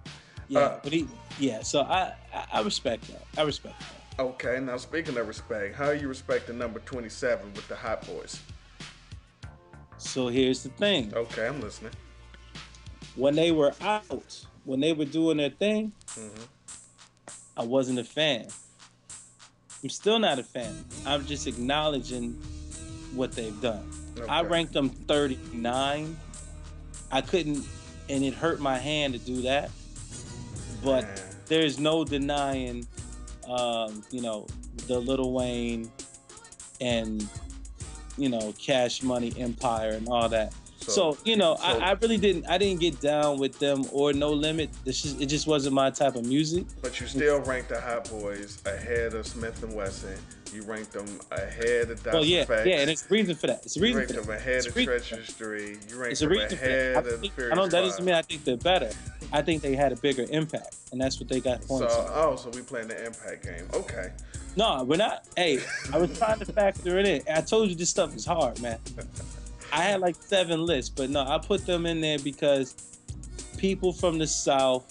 Yeah, Uh, but he, yeah. So I, I, respect that. I respect that. okay. Now speaking of respect, how you respect the number 27 with the Hot Boys? So here's the thing: Okay, I'm listening. when they were out, when they were doing their thing, Mm-hmm. I wasn't a fan. I'm still not a fan. I'm just acknowledging what they've done. I ranked them 39. I couldn't, and it hurt my hand to do that. But Man. there's no denying, um, you know, the Lil Wayne and, you know, Cash Money Empire and all that. So, you know, so- I, I really didn't. I didn't get down with them or No Limit. This is, it just wasn't my type of music. But you still rank the Hot Boys ahead of Smif-N-Wessun. You ranked them ahead of Dr. Well, yeah, Facts. yeah, and it's a reason for that. It's a you reason ranked for them that. ahead It's of for that. You ranked It's a them for ahead that. I, of the think, Furious I know that doesn't mean I think they're better. I think they had a bigger impact, and that's what they got So, points on. oh, so we playing the impact game. Okay. No, we're not. Hey, I was trying to factor it in. I told you this stuff is hard, man. I had like seven lists, but no, I put them in there because people from the South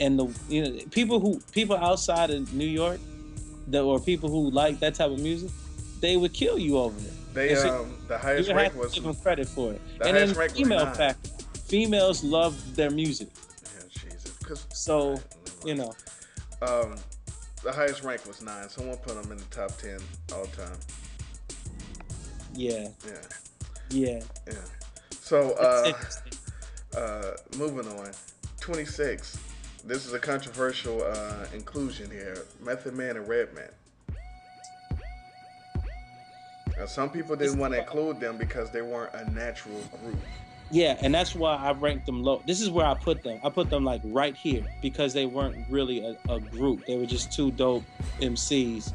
and the you know people who people outside of New York, that or people who like that type of music, they would kill you over it. They so um the highest rank was give them credit for it. the and then was female factor, females love their music, yeah, Jesus. so you know. um the highest rank was nine. Someone put them in the top ten all time. Yeah, Yeah, yeah. yeah. So uh uh moving on. Twenty six. This is a controversial uh inclusion here. Method Man and Redman. Now, some people didn't want to include them because they weren't a natural group. Yeah, and that's why I ranked them low. This is where I put them. I put them like right here because they weren't really a, a group. They were just two dope MCs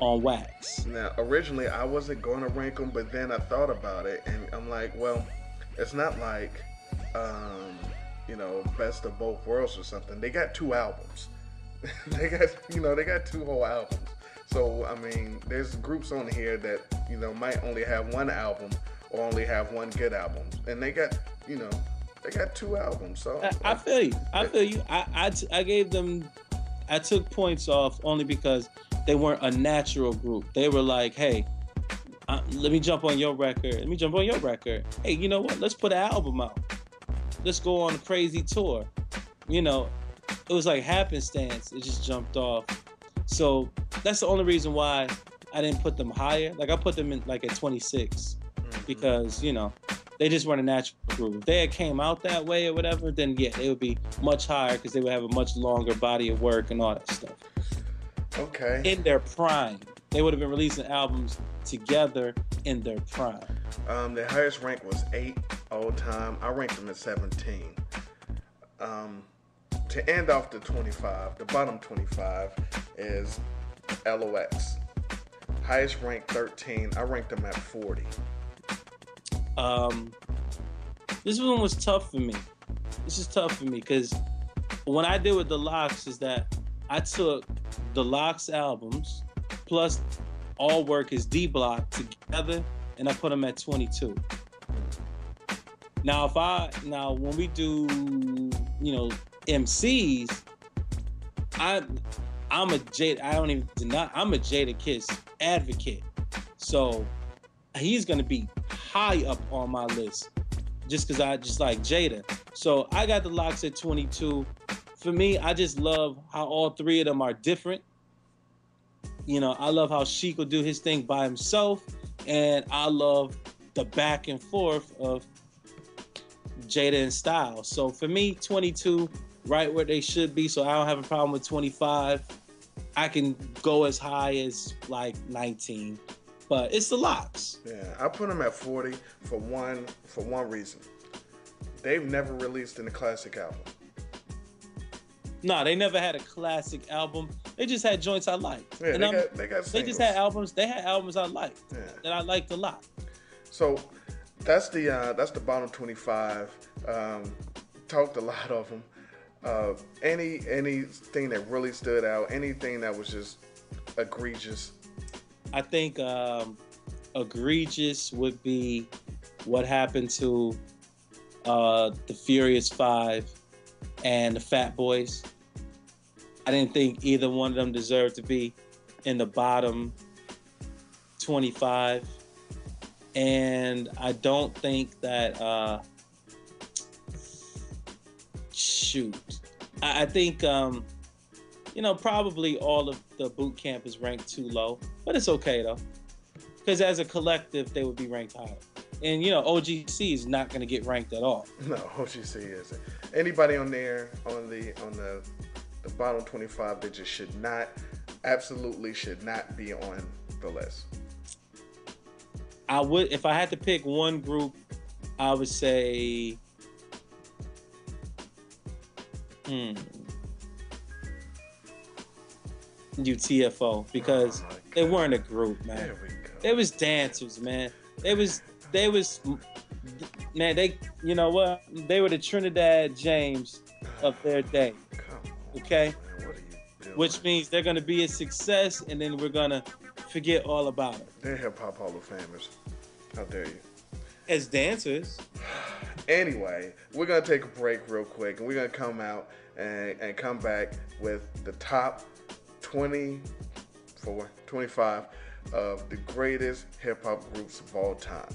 on wax. Now, originally I wasn't going to rank them, but then I thought about it, and I'm like, well, it's not like, um, you know, best of both worlds or something. They got two albums. they got, you know, they got two whole albums. So I mean, there's groups on here that you know might only have one album or only have one good album, and they got, you know, they got two albums. So I, I feel you. I feel you. I, I, t- I gave them, I took points off only because they weren't a natural group. They were like, hey, uh, let me jump on your record. Let me jump on your record. Hey, you know what? Let's put an album out. Let's go on a crazy tour. You know, it was like happenstance. It just jumped off. So that's the only reason why I didn't put them higher. Like I put them in like at 26 because you know they just weren't a natural group. If they had came out that way or whatever, then yeah, they would be much higher because they would have a much longer body of work and all that stuff. Okay. In their prime, they would have been releasing albums together in their prime. Um, the highest rank was eight all time. I ranked them at 17. Um, to end off the 25, the bottom 25 is LOX. Highest rank 13. I ranked them at 40. Um, this one was tough for me. This is tough for me because when I did with the LOX is that I took the LOX albums plus All Work is D Block together and I put them at 22. Now if I now when we do you know MCs, I I'm a Jada. I don't even deny. I'm a Jadakiss advocate. So he's gonna be high up on my list just because I just like Jada. So I got the LOX at 22. For me, I just love how all three of them are different. You know, I love how Sheek will do his thing by himself, and I love the back and forth of Jada and Styles. So for me, 22, right where they should be. So I don't have a problem with 25. I can go as high as like 19, but it's the LOX. Yeah, I put them at 40 for one for one reason. They've never released in a classic album. No, they never had a classic album. They just had joints I liked. Yeah, And they got they got they just had albums. They had albums I liked Yeah. that I liked a lot. So that's the uh, that's the bottom 25. Um, talked a lot of them. Uh, any anything that really stood out, anything that was just egregious. I think um, egregious would be what happened to uh, the Furious Five and the Fat Boys. I didn't think either one of them deserved to be in the bottom 25. And I don't think that, uh, shoot, I, I think, um, you know, probably all of the boot camp is ranked too low, but it's okay though. Because as a collective, they would be ranked higher. And, you know, OGC is not going to get ranked at all. No, OGC isn't. Anybody on there on the on the the bottom 25 that just should not, absolutely should not be on the list. I would, if I had to pick one group, I would say, hmm, UTFO because Oh they weren't a group, man. There we go. They was dancers, man. They was, they was, man. They, you know what? They were the Trinidad James of their day. Okay. man, what are you doing? which means they're going to be a success and then we're going to forget all about it. they're hip hop hall of famers. How dare you? As dancers, Anyway, we're gonna take a break real quick, and we're gonna come out and, and come back with the top 24, 25 of the greatest hip hop groups of all time.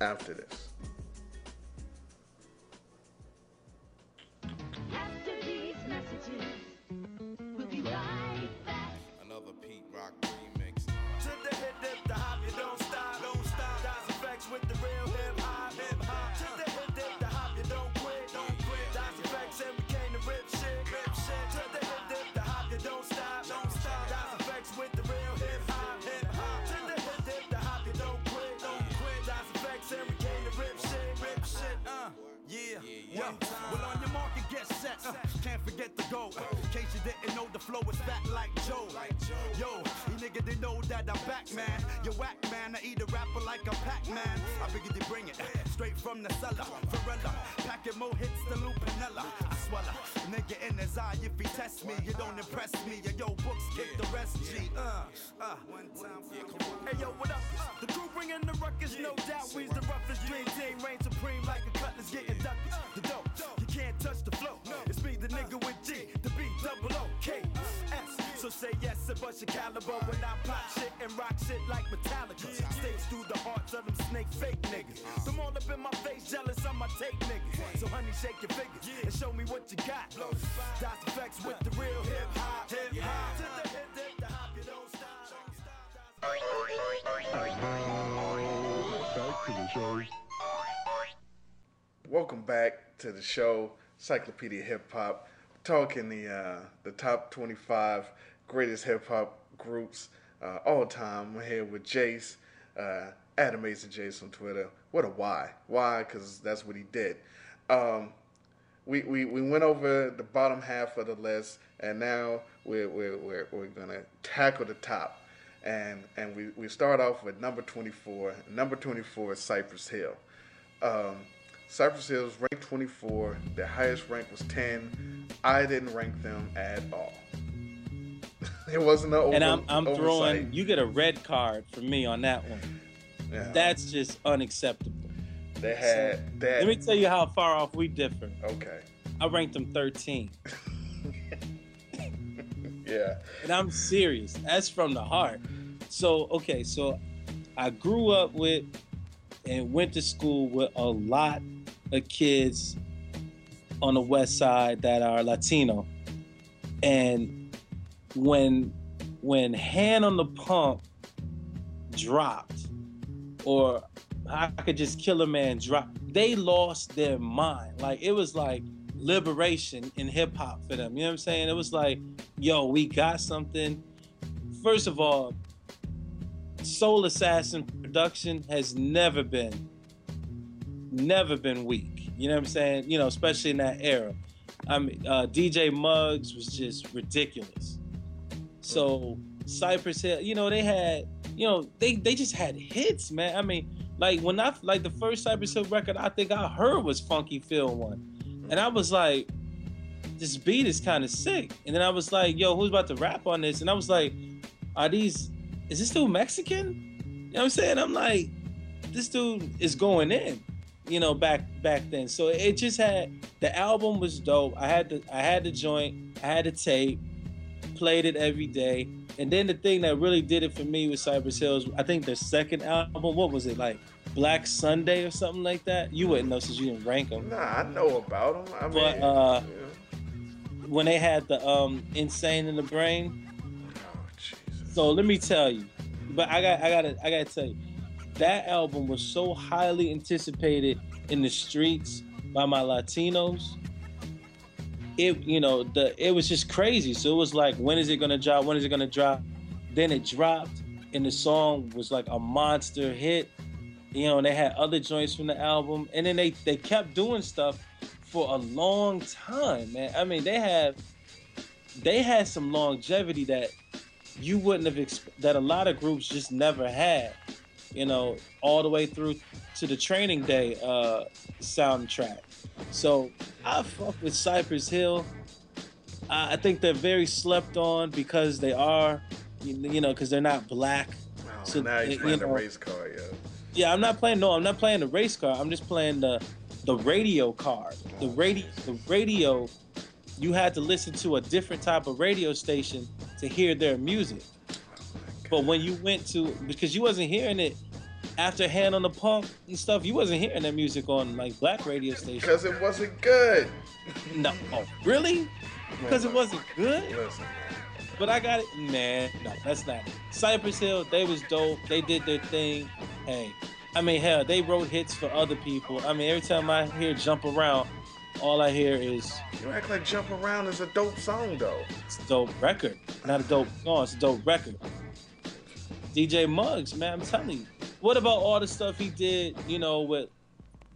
After this. Yeah. Well, on your market, get set. Uh, can't forget the goal. In case you didn't know, the flow is fat like Joe. Yo, nigga, they know that I'm back, man. You whack, man. I eat a rapper like a Pac-Man. I figured they bring it straight from the cellar. Varela, packing more hits than Lou Piniella. I swallow. Nigga in his eye, if he test me, you don't impress me. Yo, books kick the rest, G. Uh, uh. Hey, yo, what up? The crew bringing the ruckus, no doubt. We's the roughest dream team, reign supreme like a cutlass getting ducked. The dope, you can't touch the flow. It's me, the nigga with G, say yes and bust your caliber when I pop shit and rock shit like Metallica. Stakes through the hearts of them snake fake niggas. Them all up in my face, jealous of my tape niggas. So honey, shake your fingers and show me what you got. Das EFX with the real hip hop, hip hop. To the hip dip, the hop, you don't stop, don't stop. Welcome back to the show, Encyclopedia Hip Hop, talking the uh, the top 25 greatest hip hop groups uh, all time. I'm here with Jace, uh, at Amazing Jace on Twitter. What a why? Why? Because that's what he did. Um, we, we, we went over the bottom half of the list, and now we're, we're, we're, we're going to tackle the top. And, and we, we start off with number 24. Number 24 is Cypress Hill. Um, Cypress Hill is ranked 24. Their highest rank was 10. I didn't rank them at all. It wasn't an over, and I'm, I'm oversight. throwing, you get a red card from me on that one. Yeah. That's just unacceptable. they had that. Let me tell you how far off we differ. okay. I ranked them 13. Yeah. and I'm serious. That's from the heart. So okay, so I grew up with and went to school with a lot of kids on the west side that are Latino. And when when hand on the pump dropped, or I could just kill a man drop, they lost their mind. Like it was like liberation in hip hop for them. You know what I'm saying? It was like, yo, we got something. First of all, Soul Assassin production has never been, never been weak. You know what I'm saying? You know, especially in that era. I mean, uh, DJ Muggs was just ridiculous. So Cypress Hill, you know, they had, you know, they they just had hits, man. I mean, like when I like the first Cypress Hill record, I think I heard was Funky Phil one, and I was like, this beat is kind of sick. And then I was like, yo, who's about to rap on this? And I was like, are these? Is this dude Mexican? You know what I'm saying? I'm like, this dude is going in. You know, back back then. So it just had the album was dope. I had the I had the joint, I had the tape, played it every day. And then the thing that really did it for me with Cypress Hills, I think their second album, what was it like? Black Sunday or something like that. You wouldn't know since you didn't rank them. Nah, I know about them. I mean, But, uh, yeah. When they had the um Insane in the Brain, oh Jesus. So let me tell you, but I got I gotta I gotta tell you, that album was so highly anticipated in the streets by my Latinos. It you know the it was just crazy. So it was like, when is it gonna drop? When is it gonna drop? Then it dropped, and the song was like a monster hit. You know, and they had other joints from the album, and then they they kept doing stuff for a long time, man. I mean, they had they had some longevity that you wouldn't have exp- that a lot of groups just never had you know all the way through to the training day uh soundtrack so i fuck with cypress hill. I, I think they're very slept on because they are you, you know because they're not black. Oh, So, now he's you playing the know- race car, yeah. yeah i'm not playing no i'm not playing the race car. I'm just playing the the radio card the oh, radio the radio you had to listen to a different type of radio station to hear their music. But when you went to because you wasn't hearing it after hand on the pump and stuff you wasn't hearing that music on like black radio stations Because it wasn't good. no oh, really because it wasn't good Listen, but I got it. Man, no, that's not it. Cypress Hill, they was dope. They did their thing. Hey, I mean, hell, they wrote hits for other people. I mean, every time I hear "Jump Around," all I hear is you act like Jump Around is a dope song, though. it's a dope record, not a dope song. It's a dope record. DJ Muggs, man, I'm telling you. What about all the stuff he did? You know, with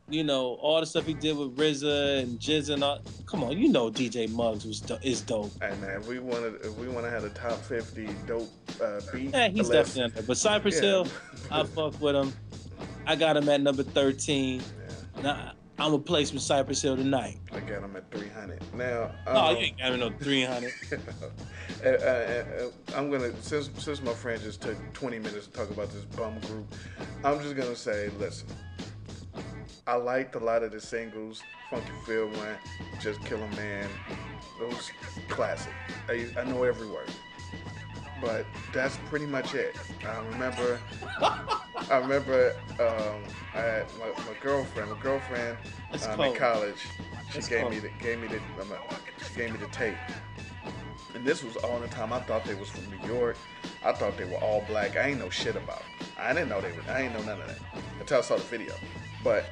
you know all the stuff he did with RZA and GZA and all. Come on, you know DJ Muggs was do- is dope. Hey man, if we wanted, if we want to have a top fifty dope uh, beat, Yeah, he's definitely on there. But Cypress Yeah. Hill, I fuck with him. I got him at number 13. Yeah, Now, I'm gonna place with Cypress Hill tonight. I got him at three hundred. Now, um, you ain't got him no 300. uh, uh, uh, I'm gonna since since my friend just took 20 minutes to talk about this bum group, I'm just gonna say, listen. I liked a lot of the singles. Funky Phil one, Just Kill a Man, those classic. I, I know every word, but that's pretty much it. I remember. I remember um, I had my, my girlfriend. My girlfriend um, in college. She That's gave cold. me the gave me the um, uh, she gave me the tape. And this was all the time. I thought they was from New York. I thought they were all black. I ain't know shit about. Them. I didn't know they were. I ain't know none of that until I saw the video. But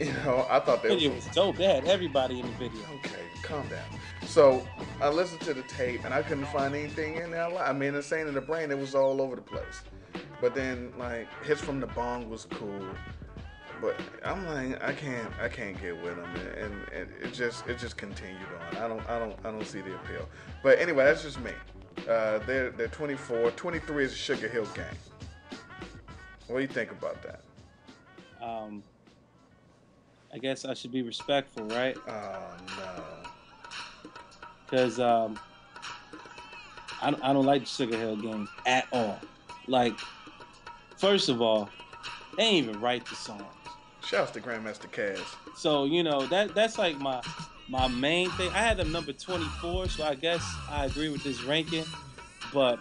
you know, I thought they Video was so bad. everybody in the video. Okay, calm down. So I listened to the tape and I couldn't find anything in there. I mean, insane in the brain, it was all over the place. But then like hits from the bong was cool. But I'm like, I can't, I can't get with them, and, and it just, it just continued on. I don't, I don't, I don't see the appeal. But anyway, that's just me. Uh, they're, they're 24. 23 is a Sugar Hill Gang. What do you think about that? Um, I guess I should be respectful, right? Oh no. Because um, I, I don't like the Sugar Hill games at all. Like, first of all, they ain't even write the songs. Shouts to Grandmaster Caz. So you know that that's like my my main thing, I had them number 24, so I guess I agree with this ranking, but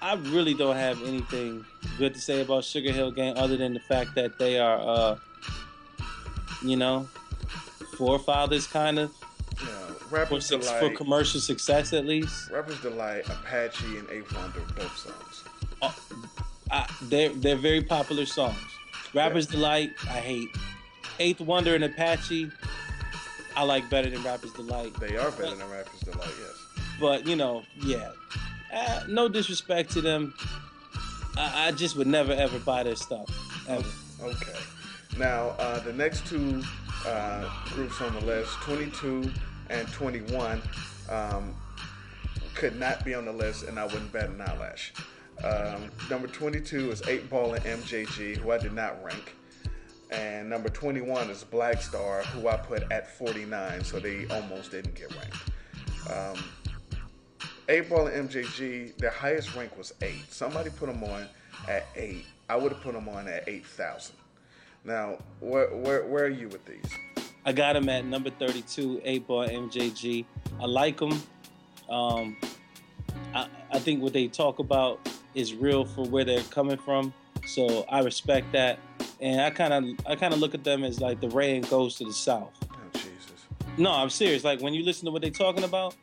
I really don't have anything good to say about Sugar Hill Gang other than the fact that they are, uh, you know, forefathers kind of You know, for, Rappers for Delight, commercial success at least. Rappers Delight, Apache, and Eighth Wonder, both songs. I, they're they're very popular songs. Rappers Delight, I hate. Eighth Wonder and Apache, I like better than Rappers Delight. They are better than Rappers Delight, yes. But you know, yeah, uh, no disrespect to them. I, I just would never ever buy their stuff ever. Okay. Now, uh, the next two uh, groups on the list, 22 and 21, um, could not be on the list, and I wouldn't bet an eyelash. Um, number 22 is 8 Ball and MJG, who I did not rank. And number 21 is Black Star, who I put at 49, so they almost didn't get ranked. Um, 8 Ball and MJG, their highest rank was 8. Somebody put them on at 8. I would have put them on at 8,000. Now, where, where, where are you with these? I got them at number 32, 8 Ball MJG. I like them. Um, I, I think what they talk about is real for where they're coming from. So I respect that. And I kind of I kind of look at them as like the Ray and Ghost to the South. Oh, Jesus. No, I'm serious. Like when you listen to what they're talking about,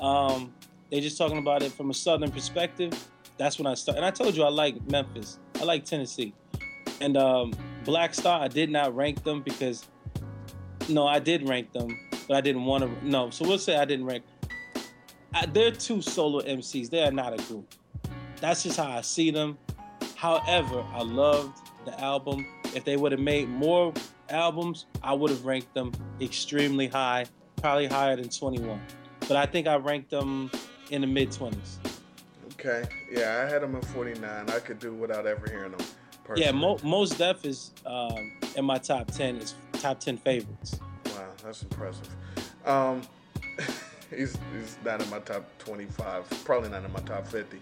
um, they're just talking about it from a southern perspective. That's when I start. And I told you I like Memphis. I like Tennessee. And um, Black Star, I did not rank them because no, I did rank them, but I didn't want to. No, so we'll say I didn't rank. I, they're two solo MCs. They are not a group. That's just how I see them. However, I loved the album. If they would have made more albums, I would have ranked them extremely high, probably higher than 21. But I think I ranked them in the mid 20s. Okay. Yeah, I had them at 49. I could do without ever hearing them. Personally. Yeah, Mo- Most Def is um, in my top 10. It's top 10 favorites. Wow, that's impressive. Um, he's, he's not in my top 25, probably not in my top 50.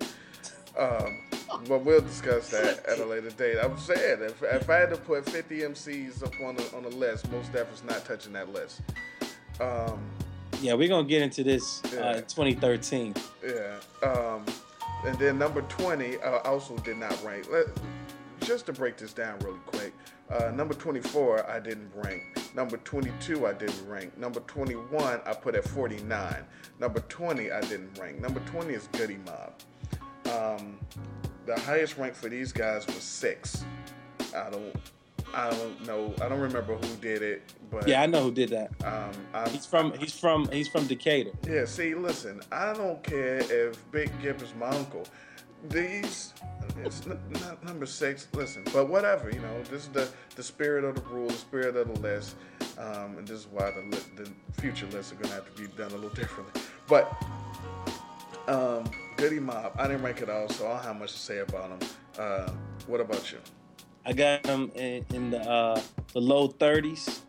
Um, but we'll discuss that at a later date. I'm saying if, if I had to put 50 MCs up on the on the list, most definitely not touching that list. Um, Yeah, we're going to get into this uh, Yeah. in 2013. yeah. Um, and then number 20 uh, also did not rank. Let, just to break this down really quick. Uh, number 24, I didn't rank. Number 22, I didn't rank. Number 21, I put at 49. Number 20, I didn't rank. Number 20 is Goodie Mob. Um, the highest rank for these guys was six. I don't, I don't know. I don't remember who did it, but Yeah, I know who did that. um, I'm, He's from he's from he's from Decatur. yeah, see, listen, I don't care if Big Gip is my uncle. These, it's number six. Listen, but whatever, you know, this is the the spirit of the rule, the spirit of the list, um, and this is why the li- the future lists are gonna have to be done a little differently. But um, Goodie Mob, I didn't rank it all, so I don't have much to say about them. Uh, what about you? I got them in, in the uh, the low 30s.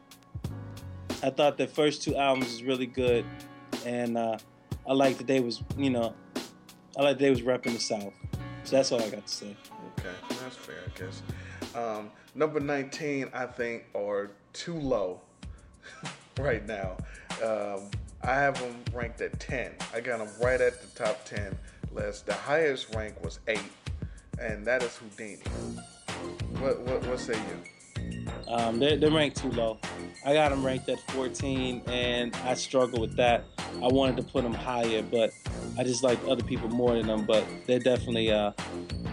I thought the first two albums was really good, and uh, I liked that they was you know, I like they was repping the South. So that's all I got to say. Okay, that's fair, I guess. Um, number 19, I think, are too low right now. Um, I have them ranked at 10. I got them right at the top 10 list. The highest rank was 8, and that is Whodini. What, what, what say you? Um, they're, they're ranked too low. I got them ranked at 14, and I struggle with that. I wanted to put them higher, but I just like other people more than them. But they're definitely uh,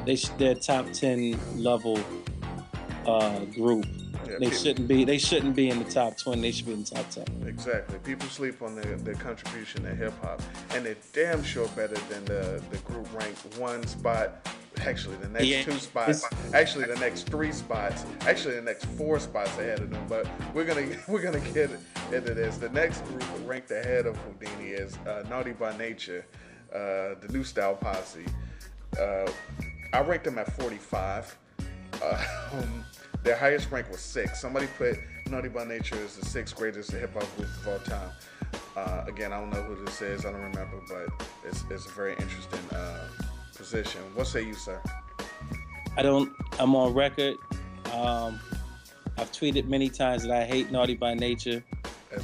they they're top 10 level uh, group. Yeah, They people- shouldn't be. They shouldn't be in the top 20. They should be in the top 10. Exactly. People sleep on their, their contribution to hip hop, and they're damn sure better than the, the group ranked one spot. Actually, the next Yeah, two spots. Actually, the next three spots. Actually, the next four spots ahead of them. But we're gonna we're gonna get into this. The next group ranked ahead of Whodini is uh, Naughty by Nature, uh, the New Style Posse. Uh, I ranked them at 45. Uh, um, their highest rank was six. Somebody put Naughty by Nature as the sixth greatest hip hop group of all time. Uh, again, I don't know who this is. I don't remember, but it's, it's a very interesting uh, position. What say you, sir? I don't. I'm on record. Um, I've tweeted many times that I hate Naughty by Nature.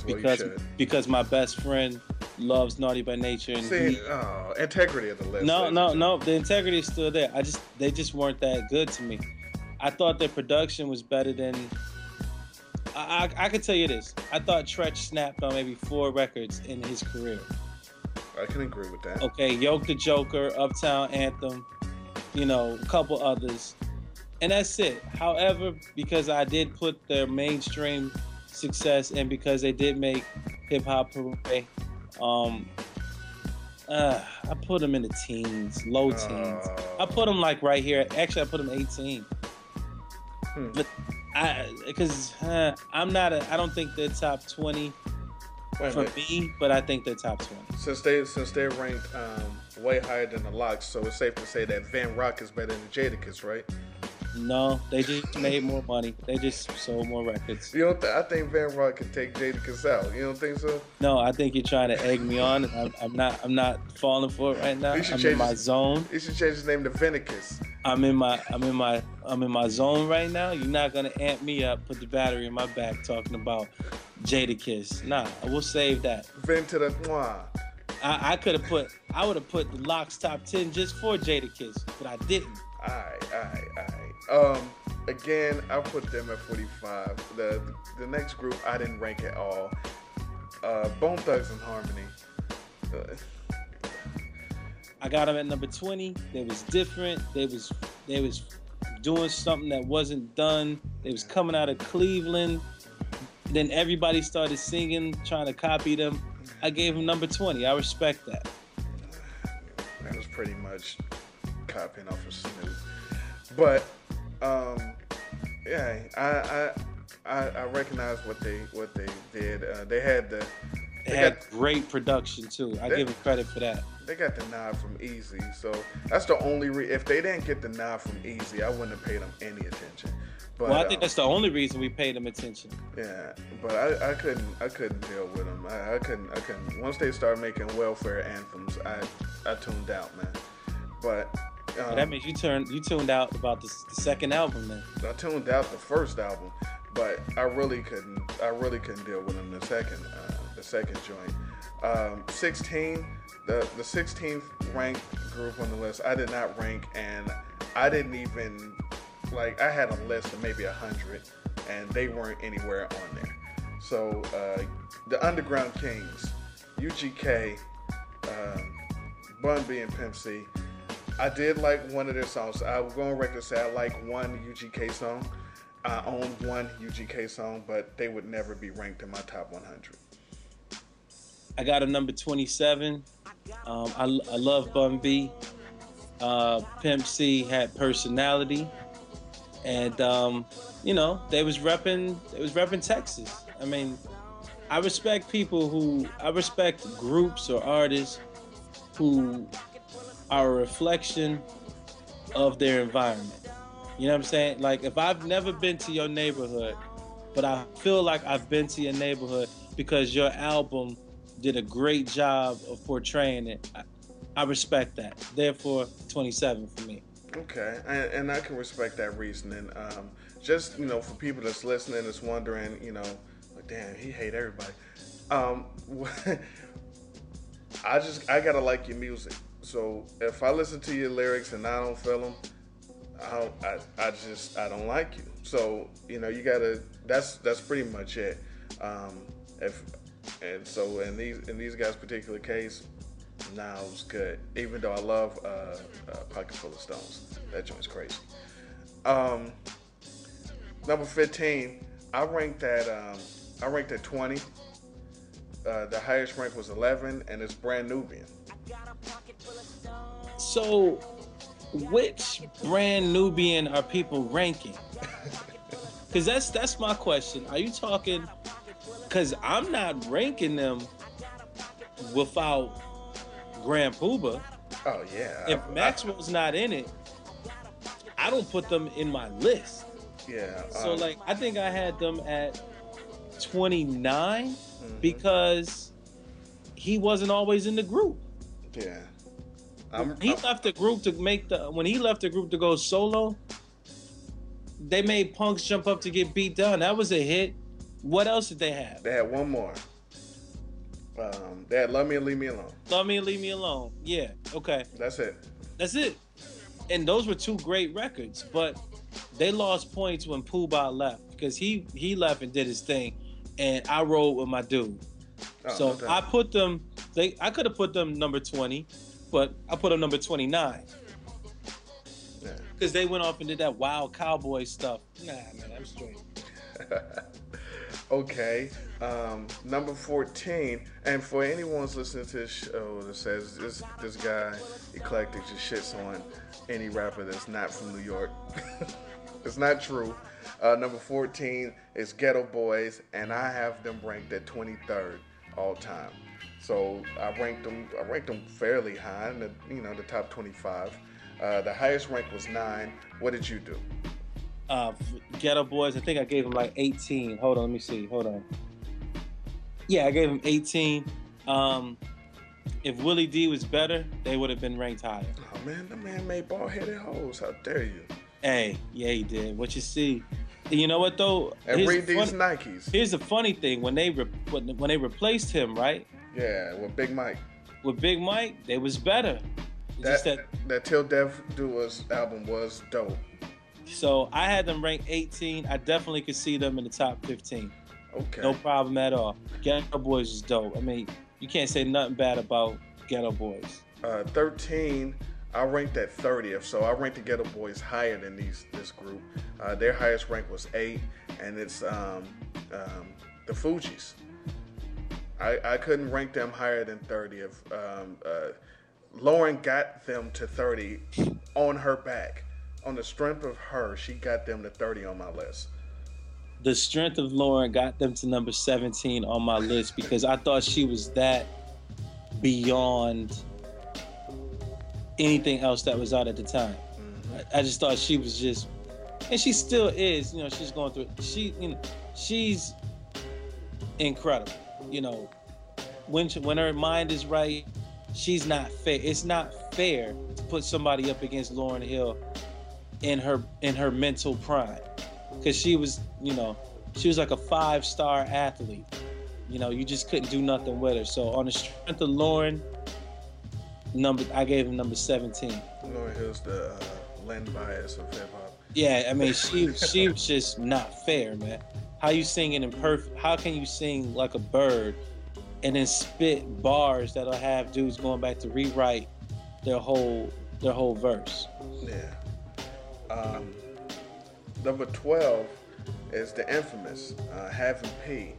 Because because my best friend loves Naughty by Nature and See, he- oh, integrity of the list. no, no, no. The integrity is still there. I just they just weren't that good to me. I thought their production was better than. I, I, I could tell you this. I thought Treach snapped on maybe four records in his career. I can agree with that. Okay, Yoke the Joker, Uptown Anthem, you know, a couple others. And that's it. However, because I did put their mainstream success and because they did make Hip Hop Parade, um, uh, I put them in the teens, low teens. I put them like right here. Actually, I put them 18. Hmm. But I, because uh, I'm not a, I don't think they're top 20 Wait for minute. me, but I think they're top 20. Since they since they're ranked um, way higher than the LOX, so it's safe to say that Vin Rock is better than Jadakiss, right? No, they just made more money. They just sold more records. You don't? Th- I think Vin Rock can take Jadakiss out. You don't think so? No, I think you're trying to egg me on. I'm, I'm not. I'm not falling for it right now. I'm in my his- zone. You should change his name to Venicus. I'm in my. I'm in my. I'm in my zone right now. You're not gonna amp me up. Put the battery in my back talking about Jadakiss. Nah, we'll save that. Vin to the mwah. I, I could have put. I would have put the LOX top ten just for Jadakiss, but I didn't. Alright, alright, alright. Um, again, I put them at 45. The the next group I didn't rank at all. Uh, Bone Thugs and Harmony. Uh, I got them at number 20. They was different. They was they was doing something that wasn't done. They was coming out of Cleveland. Then everybody started singing, trying to copy them. I gave them number 20. I respect that. that was pretty much copying off of Snoop. But um, yeah, I I I, I recognize what they what they did. Uh, they had the They they had got great production too. I They- give them credit for that. they got the nod from Eazy, so that's the only re- if they didn't get the nod from Eazy, I wouldn't have paid them any attention. But well, I think um, that's the only reason we paid them attention. Yeah, but I, I couldn't I couldn't deal with them. I, I couldn't I couldn't. Once they started making welfare anthems, I I tuned out, man. But um, that means you turned you tuned out about the, the second album then. I tuned out the first album, but I really couldn't I really couldn't deal with them the second uh, the second joint. Um, 16, the the 16th ranked group on the list. I did not rank, and I didn't even like I had a list of maybe a hundred, and they weren't anywhere on there. So uh, the Underground Kings, UGK, um, Bun B and Pimp C. I did like one of their songs. I will go on record and say I like one UGK song. I own one UGK song, but they would never be ranked in my top 100. I got a number 27. Um, I, I love Bun B. Uh, Pimp C had personality, and um, you know they was repping they was repping Texas. I mean, I respect people who I respect groups or artists who are a reflection of their environment. You know what I'm saying? Like if I've never been to your neighborhood, but I feel like I've been to your neighborhood because your album did a great job of portraying it. I, I respect that. Therefore, 27 for me. Okay, and, and I can respect that reasoning. Um, just you know, for people that's listening, that's wondering, you know, like, damn, he hate everybody. Um, I just I gotta like your music. So if I listen to your lyrics and I don't feel them, I don't, I, I just I don't like you. So you know, you gotta. That's that's pretty much it. Um, if and so in these in these guys' particular case, nah, was good. Even though I love uh, uh, Pocket Full of Stones, that joint's crazy. Um, number fifteen, I ranked that. Um, I ranked at twenty. Uh, the highest rank was eleven, and it's Brand Nubian. So, which brand Nubian are people ranking? Because that's that's my question. Are you talking? Because I'm not ranking them without Grand Puba. Oh yeah. If I- I- Maxwell's not in it, I don't put them in my list. yeah. So um, like I think I had them at 29 mhm. because he wasn't always in the group. yeah. I'm, He I'm- left the group to make the when he left the group to go solo. They made punks jump up to get beat down. That was a hit. What else did they have? They had one more. Um, they had Love Me and Leave Me Alone. Love me and leave me alone. Yeah. Okay. That's it. That's it. And those were two great records, but they lost points when Puba left because he he left and did his thing, and I rolled with my dude. Oh, so okay. I put them. They I could have put them number twenty, but I put them number twenty nine Yeah. because they went off and did that wild cowboy stuff. Nah, man, I'm straight. Okay, um, number 14, and for anyone's listening to this show that says this this guy eclectic just shits on any rapper that's not from New York, it's not true. Uh, number 14 is Geto Boys, and I have them ranked at 23rd all time. So I ranked them. I ranked them fairly high in the you know the top 25. Uh, the highest rank was nine. What did you do? Uh, Geto Boys. I think I gave him like 18. Hold on, let me see. Hold on. Yeah, I gave him 18. Um, if Willie D was better, they would have been ranked higher. Oh man, the man made bald headed hoes. How dare you? Hey, yeah, he did. What you see? You know what though? And Here's read the these funny- Nikes. Here's the funny thing: when they re- when, when they replaced him, right, Yeah, with Big Mike. with Big Mike, they was better. That, just that that Till Death Do Us album was dope. so I had them ranked 18. I definitely could see them in the top 15. Okay. No problem at all. Geto Boys is dope. I mean, you can't say nothing bad about Geto Boys. Uh, 13, I ranked at 30th, so I ranked the Geto Boys higher than these this group. Uh, their highest rank was 8, and it's um, um, the Fugees. I, I couldn't rank them higher than 30th. Um, uh, Lauryn got them to 30 on her back. On the strength of her, she got them to 30 on my list. The strength of Lauryn got them to number 17 on my list because I thought she was that beyond anything else that was out at the time. I, I just thought she was just, and she still is. You know, she's going through. She, you know, she's incredible. You know, when she, when her mind is right, she's not fair. It's not fair to put somebody up against Lauryn Hill in her in her mental prime because she was, you know, she was like a five star athlete. You know, you just couldn't do nothing with her. So on the strength of Lauryn, number I gave him number 17. Lauryn Hill's the uh, Len Bias of hip hop. Yeah, I mean she she was just not fair, man. How you singing in perfect? How can you sing like a bird and then spit bars that'll have dudes going back to rewrite their whole their whole verse? Yeah. Um, number 12 is the infamous uh, Having P.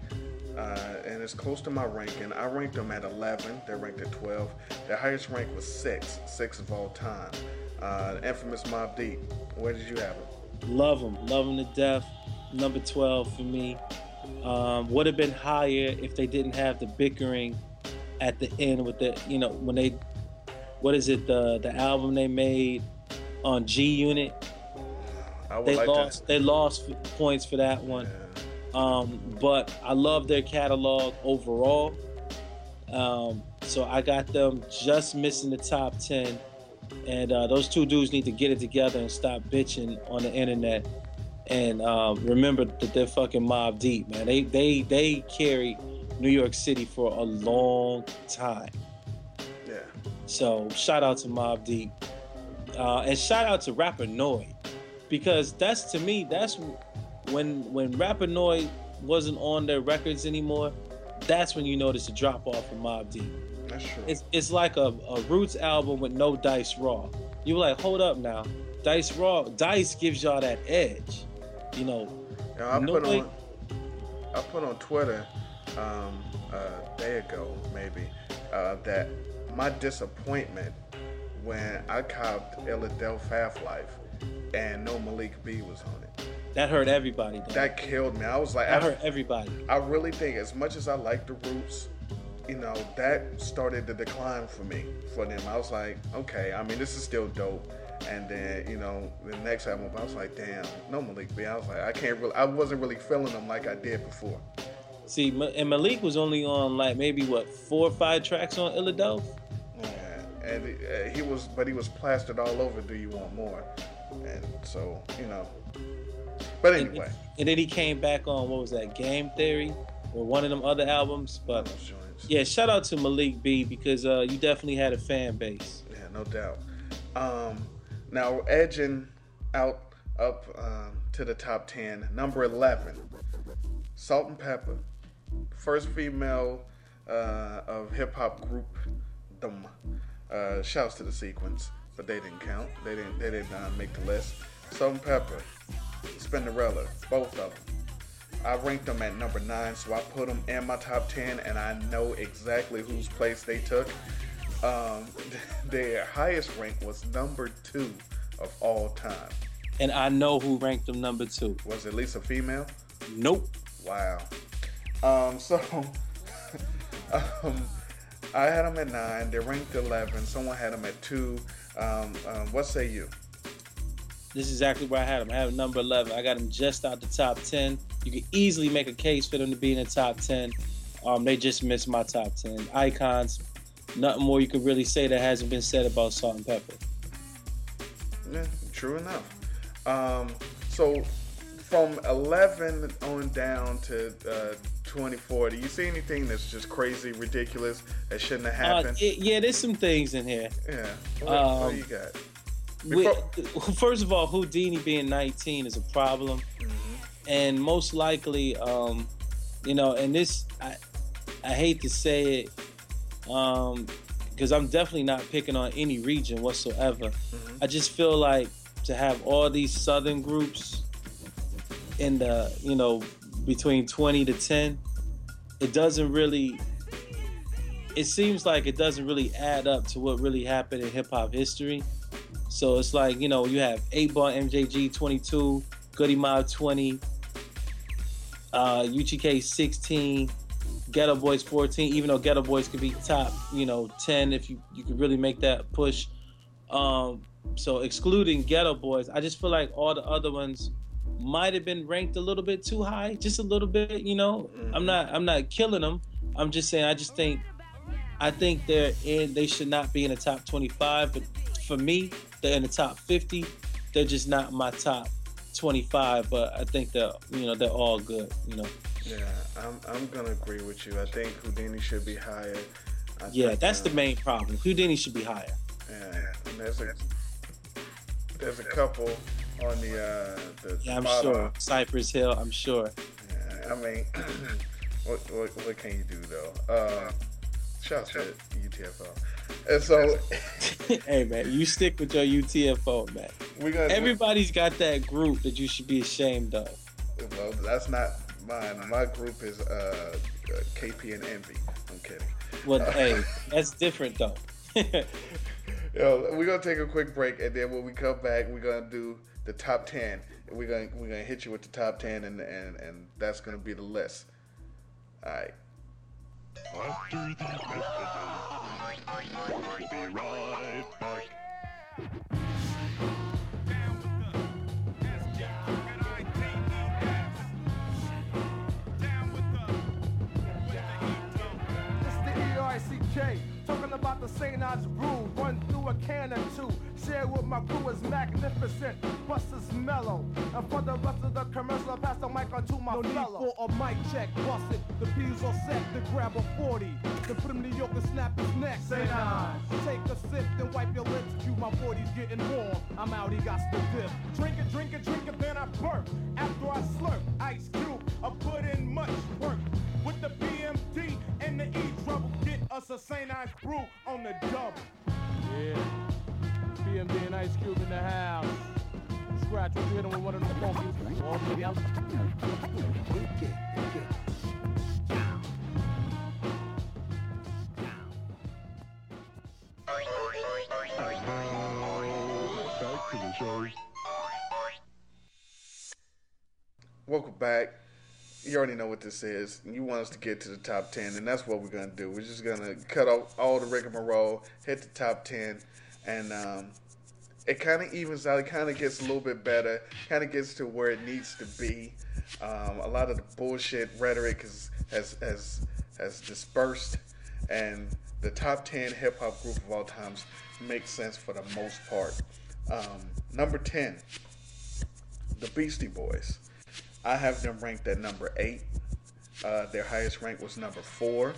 Uh, and it's close to my ranking. I ranked them at 11. They're ranked at 12. Their highest rank was 6, 6 of all time. Uh, the infamous Mobb Deep. Where did you have them? Love them, love them to death. Number 12 for me. Um, would have been higher if they didn't have the bickering at the end with the, you know, when they, what is it, the the album they made on G Unit. They like lost, they lost points for that one. Yeah. Um, but I love their catalog overall. Um, so I got them just missing the top 10. And uh, those two dudes need to get it together and stop bitching on the internet. And um, remember that they're fucking Mobb Deep, man. They they they carry New York City for a long time. Yeah. So shout out to Mobb Deep, uh, and shout out to Rapper Noyd, because that's to me that's when when Rapper Noyd wasn't on their records anymore. That's when you notice a drop off from Mobb Deep. That's true. It's it's like a, a Roots album with no Dice Raw. You were like, hold up now, Dice Raw, Dice gives y'all that edge, you know. Yeah, I No put way- on I put on Twitter um, a day ago maybe uh, that my disappointment when I copped Illadelph Half Life and no Malik B was on it. That hurt everybody. Though. That killed me. I was like, That I, hurt everybody. I really think as much as I like the Roots, you know, that started the decline for me for them. I was like, okay, I mean, this is still dope. And then, you know, the next album, I was like, damn, no Malik B. I was like, I can't really, I wasn't really feeling them like I did before. See, and Malik was only on like maybe what four or five tracks on Illadelph. Yeah, and uh, he was, but he was plastered all over. Do you want more? And so, you know, But anyway, And then he came back on what was that Game Theory or one of them other albums. But yeah, shout out to Malik B because uh, you definitely had a fan base. Yeah, no doubt. Um, now edging out up um, to the top ten, number eleven, Salt and Pepa, first female uh, of hip hop group. Them. Uh, shouts to the sequence, but they didn't count. They didn't. They didn't uh, make the list. Salt and Pepa, Spinderella, both of them. I ranked them at number nine, so I put them in my top ten, and I know exactly whose place they took. Um, their highest rank was number two of all time. And I know who ranked them number two. Was at least a female? Nope. Wow. Um, so um, I had them at nine. They ranked eleven. Someone had them at two. Um, um, what say you? This is exactly where I had them. I had them number 11. I got them just out the top 10. You could easily make a case for them to be in the top 10. Um, they just missed my top 10. Icons, nothing more you could really say that hasn't been said about Salt and Pepa. Yeah, true enough. Um, so from 11 on down to uh, 24, do you see anything that's just crazy, ridiculous, that shouldn't have Uh, happened? yeah, yeah, there's some things in here. yeah. What, what um, do you got? With, first of all, Whodini being 19 is a problem, and most likely, um, you know, and this I, I hate to say it, um, because I'm definitely not picking on any region whatsoever. I just feel like to have all these southern groups in the, you know, between 20 to 10, it doesn't really. It seems like it doesn't really add up to what really happened in hip hop history. So it's like, you know, you have 8 Ball MJG 22, Goodie Mob 20, uh, UGK 16, Geto Boys 14, even though Geto Boys could be top, you know, 10 if you, you could really make that push. Um, so excluding Geto Boys, I just feel like all the other ones might have been ranked a little bit too high, just a little bit, you know. I'm not I'm not killing them. I'm just saying I just think I think they're in they should not be in the top 25, but for me, they're in the top 50. They're just not my top 25, but I think they're you know they're all good. You know, Yeah, I'm, I'm gonna agree with you. I think Whodini should be higher. I yeah, think, that's uh, the main problem. Whodini should be higher. Yeah, and there's a there's a couple on the uh the Yeah, I'm bottom. sure. Cypress Hill, I'm sure. Yeah, I mean, what, what what can you do though? Uh, shout out to UTFO. And so hey man, you stick with your UTFO, man. we're gonna Everybody's got that group that you should be ashamed of. Well, that's not mine. My group is uh, uh, KP and Envyi. I'm kidding. Well, hey, that's different though. Yo, we're gonna take a quick break, and then when we come back, we're gonna do the top ten. We're gonna we're gonna hit you with the top ten, and and and that's gonna be the list. All right. About the St. Ides brew. Run through a can or two. Share with my crew is magnificent. Buster's mellow. And for the rest of the commercial, I pass the mic on to my no fellow. Need for a mic check, bust it. The P's all set to grab a 40. Then put him to yoke and snap his neck. Say nine. Take a sip, then wipe your lips. Cue my 40's getting warm. I'm out, he got the dip. Drink it, drink it, drink it, then I burp. After I slurp, Ice Cube, I put in much work. With the BMD and the E trouble, get us a St. Ides brew the double. Yeah. BMD and Ice Cube in the house. Scratch, would you hit him with one of them funky? All the way out. Back to the show. Welcome back. You already know what this is. You want us to get to the top 10, and that's what we're going to do. We're just going to cut off all the rigmarole, hit the top 10, and um, it kind of evens out. It kind of gets a little bit better, kind of gets to where it needs to be. Um, a lot of the bullshit rhetoric is, has, has, has dispersed, and the top 10 hip hop group of all times makes sense for the most part. Um, number 10, the Beastie Boys. I have them ranked at number eight. Uh, their highest rank was number four.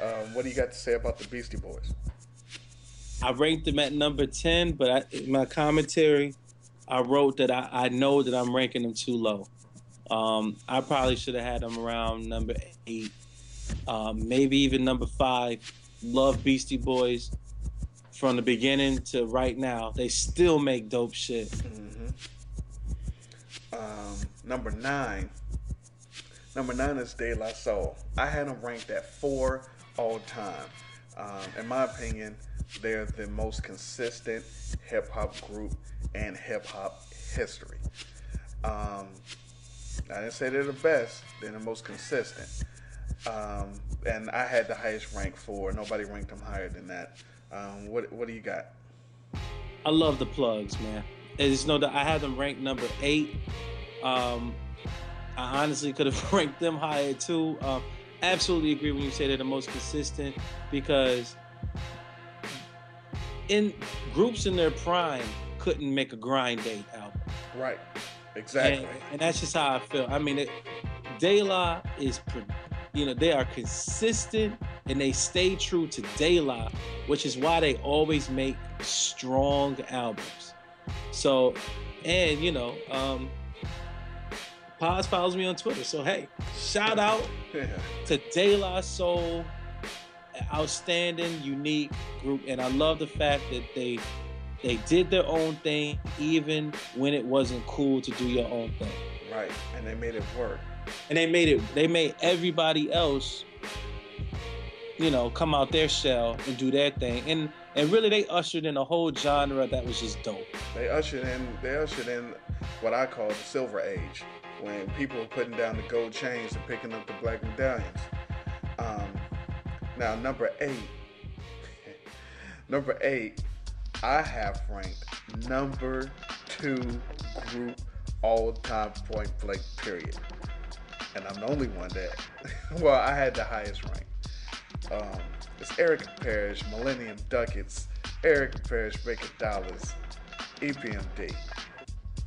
Um, what do you got to say about the Beastie Boys? I ranked them at number 10, but I, in my commentary, I wrote that I, I know that I'm ranking them too low. Um, I probably should have had them around number eight, um, maybe even number five. Love Beastie Boys from the beginning to right now. They still make dope shit. Um, number nine. Number nine is De La Soul. I had them ranked at four all time. Um, in my opinion, they're the most consistent hip hop group in hip hop history. Um, I didn't say they're the best, they're the most consistent. Um, and I had the highest rank for. Nobody ranked them higher than that. Um, what, what do you got? I love the plugs, man. Know that I had them ranked number eight. Um, I honestly could have ranked them higher too. Um, absolutely agree when you say they're the most consistent because in groups in their prime couldn't make a grind date album. Right. Exactly. And, and that's just how I feel. I mean, it, De La is, you know, they are consistent and they stay true to De La, which is why they always make strong albums. So, and you know, um, Pos follows me on Twitter. So hey, shout out to De La Soul, outstanding, unique group, and I love the fact that they they did their own thing even when it wasn't cool to do your own thing. Right. And they made it work. And they made it. They made everybody else, you know, come out their shell and do their thing. And and really, they ushered in a whole genre that was just dope. They ushered in they ushered in what I call the silver age, when people were putting down the gold chains and picking up the black medallions. Um, now number eight, number eight, I have ranked number two group all time point blank period, and I'm the only one that. well, I had the highest rank. Um, it's Eric Parrish, Millennium Ducats, Eric Parrish, Baker Dollars, EPMD.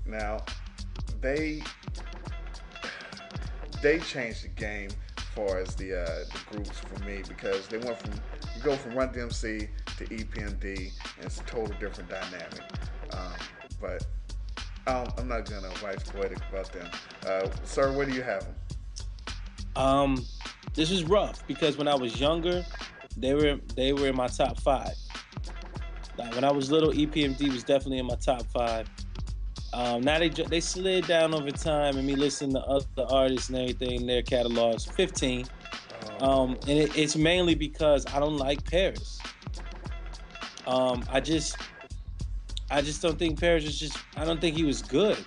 Now, they they changed the game as far as the uh, the groups for me because they went from you go from Run DMC to EPMD and it's a total different dynamic. Um, but I'm not gonna wax poetic about them. Uh, sir, where do you have them? Um, this is rough because when I was younger, they were they were in my top five. Like when I was little, EPMD was definitely in my top five. Um, now they they slid down over time, and me listening to other artists and everything, their catalogs, 15. Um, and it, it's mainly because I don't like Parrish. Um, I just, I just don't think Parrish was just. I don't think he was good.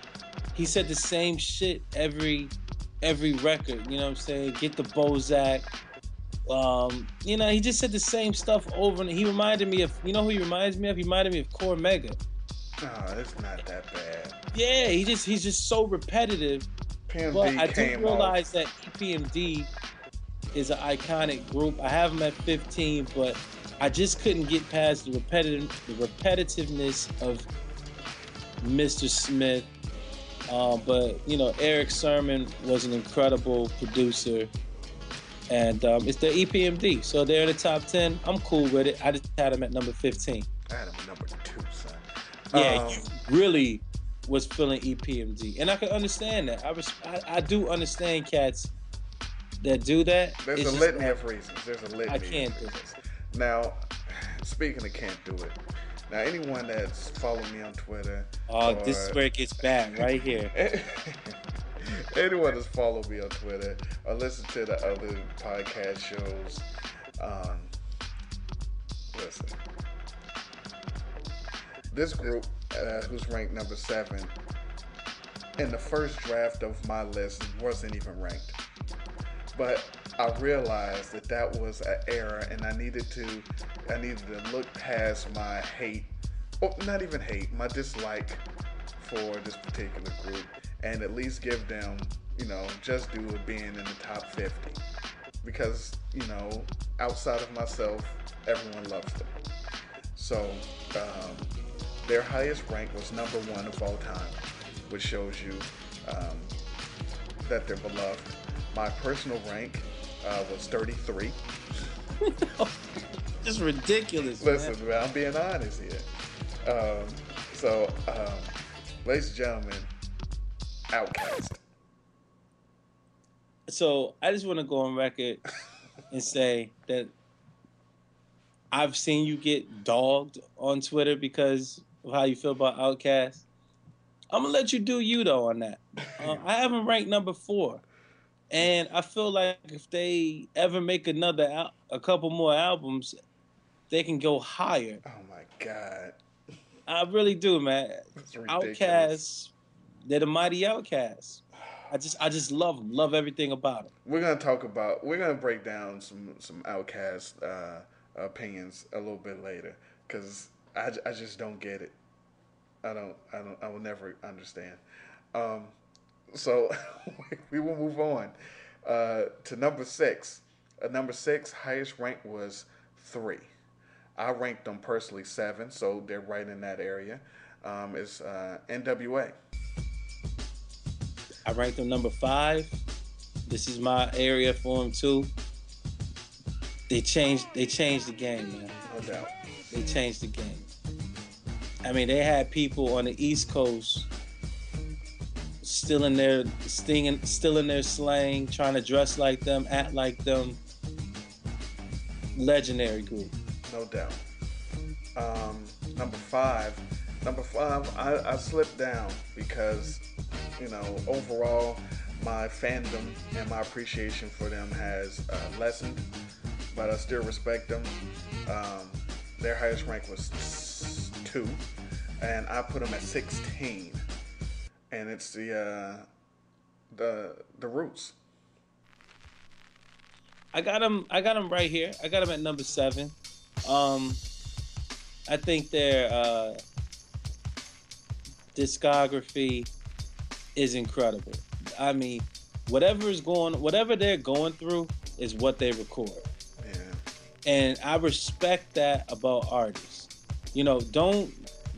He said the same shit every, every record. You know what I'm saying? Get the Bozak. Um, you know, he just said the same stuff over and he reminded me of. You know who he reminds me of? He reminded me of Cormega. No, it's not that bad. Yeah, he just he's just so repetitive. PMD but I do realize that E EPMD is an iconic group. I have them at 15, but I just couldn't get past the repetitive the repetitiveness of Mr. Smith. Uh, but you know, Erick Sermon was an incredible producer, and um, it's the EPMD, so they're in the top 10. I'm cool with it. I just had them at number 15. I had him at number two, son. Yeah, Um, you really was feeling EPMD, and I can understand that. I was, I, I do understand cats that do that. There's It's a litany of reasons. There's a litany. I can't do reasons. Now, speaking of can't do it. Now, anyone that's followed me on Twitter. Oh, this is where it gets bad, right here. anyone that's followed me on Twitter or listen to the other podcast shows, um, listen. This group, uh, who's ranked number seven, in the first draft of my list wasn't even ranked. But I realized that that was an error, and I needed to, I needed to look past my hate, or not even hate, my dislike for this particular group, and at least give them, you know, just due of being in the top 50. Because, you know, outside of myself, everyone loves them. So, um, their highest rank was number one of all time. which shows you um, that they're beloved. My personal rank uh, was 33. Just ridiculous. Listen, man. I'm being honest here. Um, so, um, ladies and gentlemen, OutKast. So I just want to go on record and say that I've seen you get dogged on Twitter because of how you feel about OutKast. I'm gonna let you do you though on that. Uh, I haven't ranked number four, and I feel like if they ever make another al- a couple more albums, they can go higher. Oh my God. I really do, man. OutKasts, they're the mighty OutKasts. I just I just love them, love everything about them. We're gonna talk about. We're gonna break down some some OutKast uh, opinions a little bit later because I, I just don't get it. I don't I don't I will never understand. Um, so we will move on uh, to number six. Uh, number six highest rank was three. I ranked them personally seven, so they're right in that area. Um, it's uh, NWA. I ranked them number five. This is my area for them too. They changed they changed the game, man. No doubt. They changed the game. I mean, they had people on the East Coast still in their stinging, still in their slang, trying to dress like them, act like them. Legendary group. No doubt. Um, number five. Number five, I, I slipped down because, you know, overall, my fandom and my appreciation for them has uh, lessened, but I still respect them. Um, their highest rank was two, and I put them at 16. And it's the uh, the the Roots. I got them. I got them right here. I got them at number seven. Um, I think their uh, discography is incredible. I mean, whatever is going, whatever they're going through, is what they record, Yeah. and I respect that about artists. You know, don't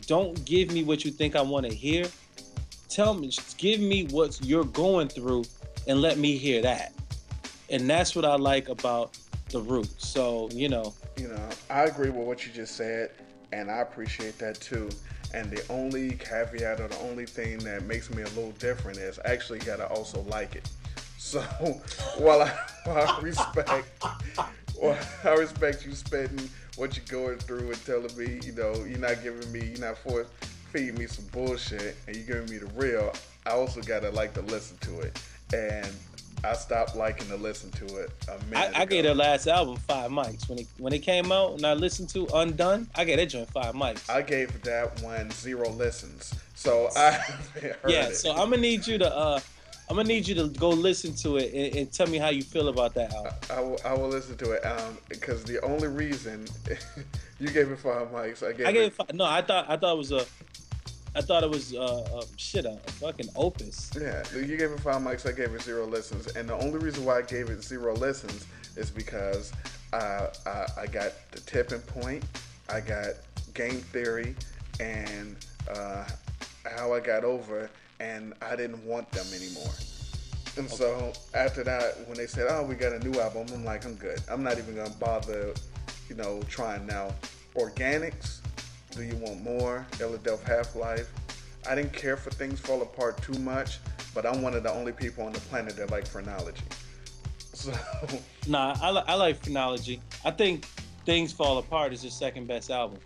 don't give me what you think I want to hear. Tell me, just give me what you're going through, and let me hear that and that's what I like about the Roots. So you know, you know, I agree with what you just said, and I appreciate that too. And the only caveat or the only thing that makes me a little different is actually gotta also like it. So while I, while I respect, well, I respect you spending what you're going through and telling me, you know, you're not giving me, you're not force feeding me some bullshit, and you're giving me the real. I also gotta like to listen to it, and I stopped liking to listen to it a I, minute I gave their last album five mics when it when it came out, and I listened to Undun. I gave that joint five mics. I gave that one zero listens. So I heard yeah. It. So I'm gonna need you to uh, I'm gonna need you to go listen to it and, and tell me how you feel about that album. I will, I will listen to it um, because the only reason you gave it five mics, I gave, I gave it. it five, no, I thought I thought it was a, I thought it was uh, uh shit a, fucking opus. Yeah, you gave it five mics. I gave it zero listens, and the only reason why I gave it zero listens is because I I, I got the tipping point, I got game theory, and uh, how I got over, and I didn't want them anymore. And so after that, when they said, "Oh, we got a new album," I'm like, "I'm good. I'm not even gonna bother, you know, trying now." Organix. Do you want more? Illadelph Halflife. I didn't care for things fall apart too much, but I'm one of the only people on the planet that like phrenology. So Nah, I, li- I like Phrenology. I think Things Fall Apart is his second best album.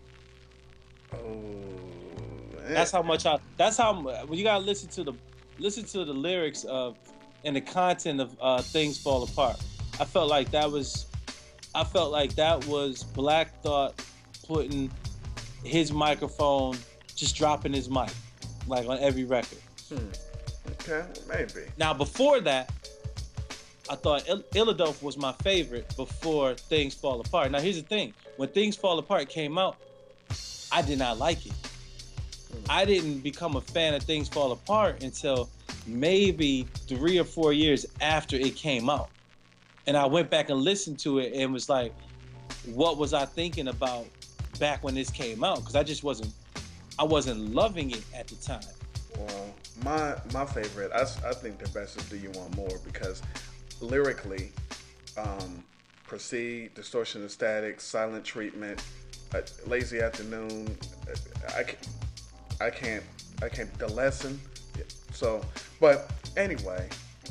oh, That's how much I. That's how when you gotta listen to the listen to the lyrics of and the content of uh, Things Fall Apart. I felt like that was. I felt like that was Black Thought putting his microphone, just dropping his mic, like on every record. Hmm. okay, maybe. Now before that, I thought Il- was my favorite before Things Fall Apart. Now here's the thing: when Things Fall Apart came out, I did not like it. I didn't become a fan of Things Fall Apart until maybe three or four years after it came out, and I went back and listened to it and was like, "What was I thinking about back when this came out?" Because I just wasn't, I wasn't loving it at the time. Well, my my favorite, I think the best is Do You Want More because lyrically, um, Proceed, Distortion and Static, Silent Treatment, uh, Lazy Afternoon, uh, I can't, I can't, I can't, The Lesson. So, but anyway,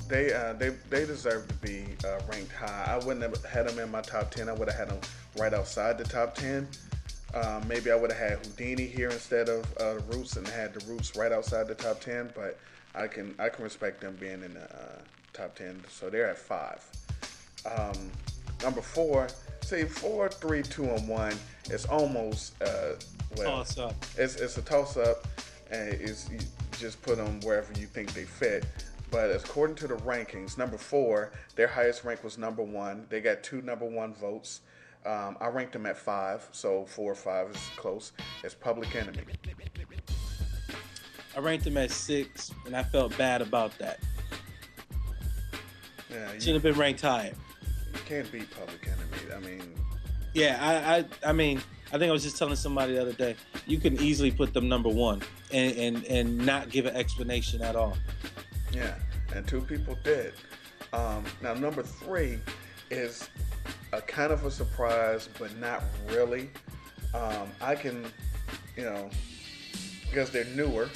they uh, they they deserve to be uh, ranked high. I wouldn't have had them in my top ten. I would have had them right outside the top ten. Um, maybe I would have had Whodini here instead of uh, the Roots and had the Roots right outside the top ten. But I can I can respect them being in the uh, top ten. So they're at five. Um, number four, see four, three, two, and one. It's almost uh, well, Toss up. It's it's a toss up, and it's you just put them wherever you think they fit. But according to the rankings, number four, their highest rank was number one. They got two number one votes. Um, I ranked them at five, so four or five is close. It's Public Enemy. I ranked them at six, and I felt bad about that. Yeah, you, Should have been ranked higher. you can't beat Public Enemy. I mean, Yeah, I, I, I mean, I think I was just telling somebody the other day. You can easily put them number one, and and and not give an explanation at all. Yeah, and two people did. Um, now, number three is a kind of a surprise, but not really. Um, I can, you know, because they're newer,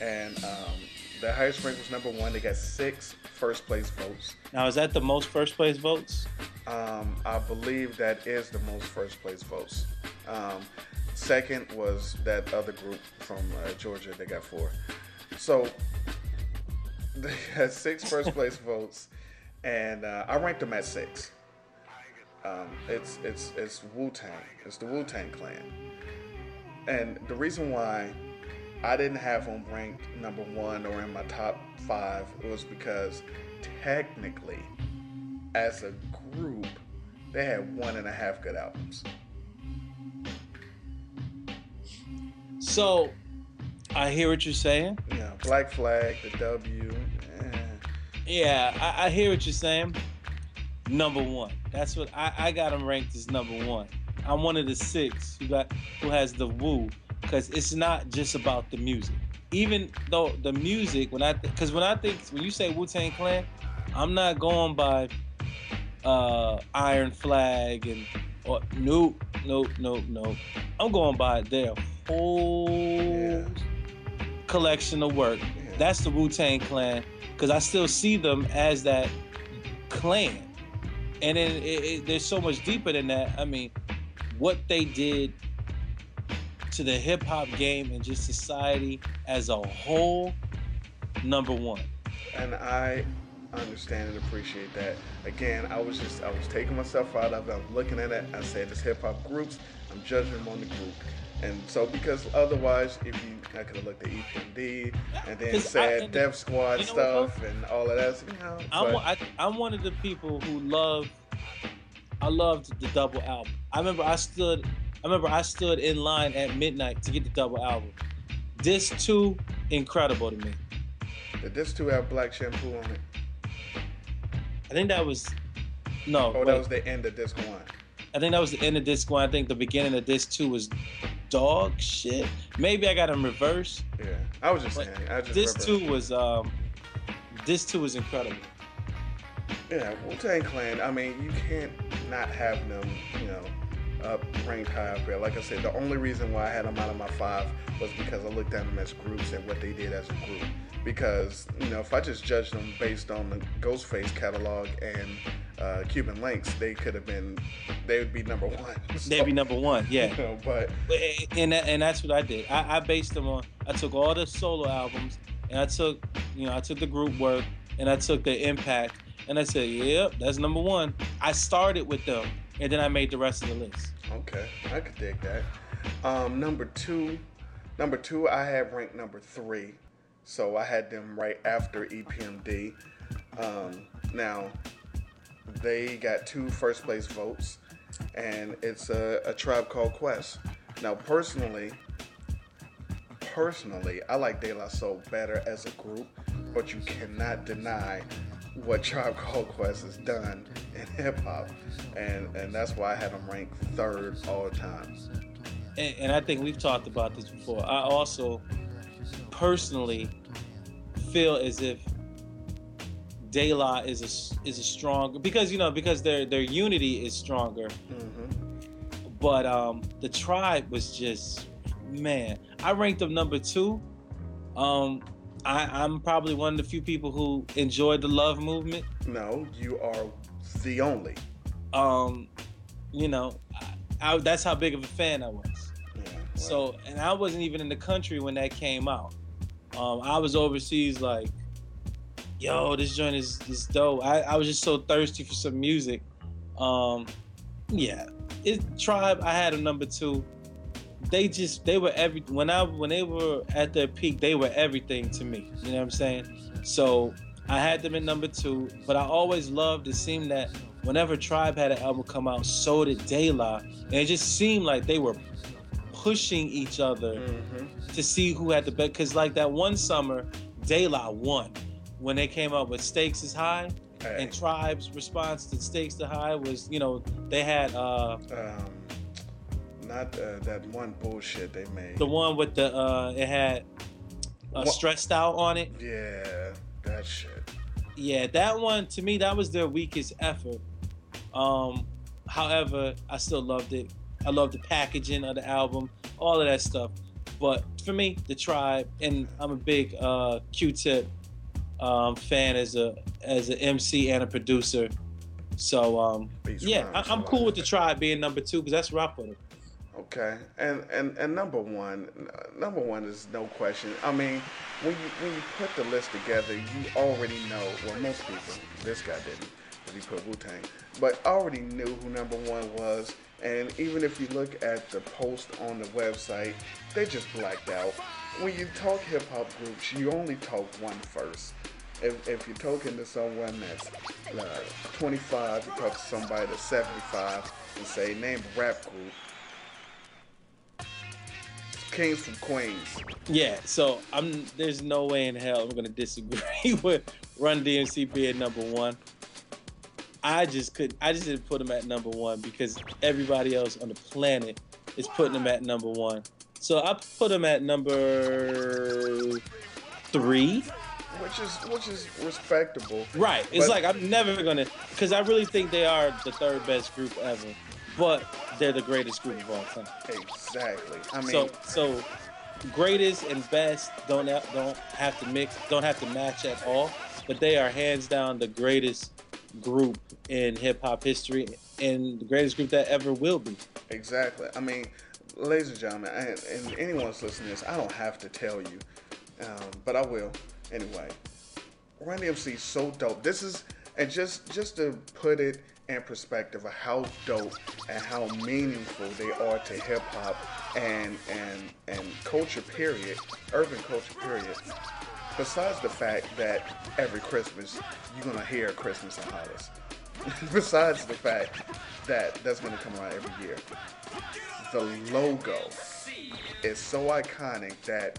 and um, their highest rank was number one. They got six first place votes. Now, is that the most first place votes? Um, I believe that is the most first place votes. Um, second was that other group from uh, Georgia. They got four. So they had six first place votes, and uh, I ranked them at six. Um, it's it's it's Wu Tang. It's the Wu Tang Clan, and the reason why I didn't have them ranked number one or in my top five was because technically, as a group, they had one and a half good albums. So, I hear what you're saying. Yeah, Black Flag, the W. eh. Yeah, I, I hear what you're saying. Number one. That's what I, I got him ranked as number one. I'm one of the six who got who has the woo because it's not just about the music. Even though the music, when I because when I think when you say Wu Tang Clan, I'm not going by uh, Iron Flag and or nope, nope, nope, nope. I'm going by their whole collection of work. That's the Wu Tang Clan because I still see them as that clan, and then it, it, there's so much deeper than that. I mean, what they did to the hip hop game and just society as a whole, number one. and I understand and appreciate that. Again, I was just I was taking myself out of it. I'm looking at it. I said it's hip hop groups. I'm judging them on the group. And so because otherwise, if you I could have looked at E EPMD and then I- said and- Def Squad you know stuff and all of that. You know, I'm, but- one- I, I'm one of the people who love. I loved the double album. I remember I stood. I remember I stood in line at midnight to get the double album. This too incredible to me. Did this two have black shampoo on it? I think that was no. Oh, wait. that was the end of disc one. I think that was the end of disc one. I think the beginning of disc two was dog shit. Maybe I got them reversed. Yeah, I was just saying. I just Disc two was um, disc two was incredible. Yeah, Wu Tang Clan. I mean, you can't not have them, you know, up ranked high up there. Like I said, the only reason why I had them out of my five was because I looked at them as groups and what they did as a group. Because you know, if I just judged them based on the Ghostface catalog and uh, Cuban Linx, they could have been, they would be number one. They'd be number one, yeah. You know, but and that, and that's what I did. I, I based them on. I took all the solo albums, and I took, you know, I took the group work, and I took the impact, and I said, yep, that's number one. I started with them, and then I made the rest of the list. Okay, I could dig that. Um, number two, number two, I had ranked number three, so I had them right after EPMD. Um, now, they got two first place votes, and it's a, a tribe called Quest. Now, personally, personally, I like De La Soul better as a group, but you cannot deny what Tribe Called Quest has done in hip hop, and and that's why I had them ranked third all the time. And, and I think we've talked about this before. I also, personally, feel as if De La is a is a stronger because you know because their their unity is stronger. But um, the tribe was just man. I ranked them number two. Um, I, I'm probably one of the few people who enjoyed the love movement. No, you are the only. Um, you know, I, I, that's how big of a fan I was. Yeah. So, and I wasn't even in the country when that came out. Um, I was overseas, like, yo, this joint is, is dope. I, I was just so thirsty for some music. Um, yeah, it Tribe. I had a number two. They just they were every when I when they were at their peak, they were everything to me. You know what I'm saying? So I had them at number two, but I always loved. It seemed that whenever Tribe had an album come out, so did De La, and it just seemed like they were pushing each other to see who had the best. Because like that one summer, De La won when they came out with Stakes is High, and Tribe's response to Stakes is High was, you know, they had uh, Um, not uh, that one bullshit they made. the one with the uh, it had uh, Stressed Out on it. Yeah, that shit. Yeah, that one to me that was their weakest effort. Um, however, I still loved it. I loved the packaging of the album, all of that stuff. But for me, the tribe, and I'm a big uh, Q-Tip um, fan as a as an MC and a producer. So um, yeah, I, I'm cool with the tribe being number two because that's where I put it. Okay, and and and number one, number one is no question. I mean, when you when you put the list together, you already know. Well, most people, this guy didn't, because he put Wu Tang, but already knew who number one was. And even if you look at the post on the website, they just blacked out. When you talk hip hop groups, you only talk one first. If, if you're talking to someone that's uh, 25, you talk to somebody that's 75 and say, name a rap group. Kings from Queens. Yeah, so I'm there's no way in hell I'm gonna disagree with Run DMC being number one. I just couldn't. I just didn't put him at number one because everybody else on the planet is putting him at number one. So I put him at number three. Which is which is respectable. Right. It's But- like I'm never gonna because I really think they are the third best group ever. But they're the greatest group of all time. Exactly. I mean, so so greatest and best don't ha- don't have to mix don't have to match at all but they are hands down the greatest group in hip hop history and the greatest group that ever will be Exactly. I mean, ladies and gentlemen, and, and anyone that's listening to this, I don't have to tell you, um, but I will anyway. Run DMC is so dope. This is, and just just to put it in perspective of how dope and how meaningful they are to hip hop and and and culture. Period. Urban culture. Period. Besides the fact that every Christmas you're gonna hear Christmas in Hollis. Besides the fact that that's gonna come around every year. The logo is so iconic that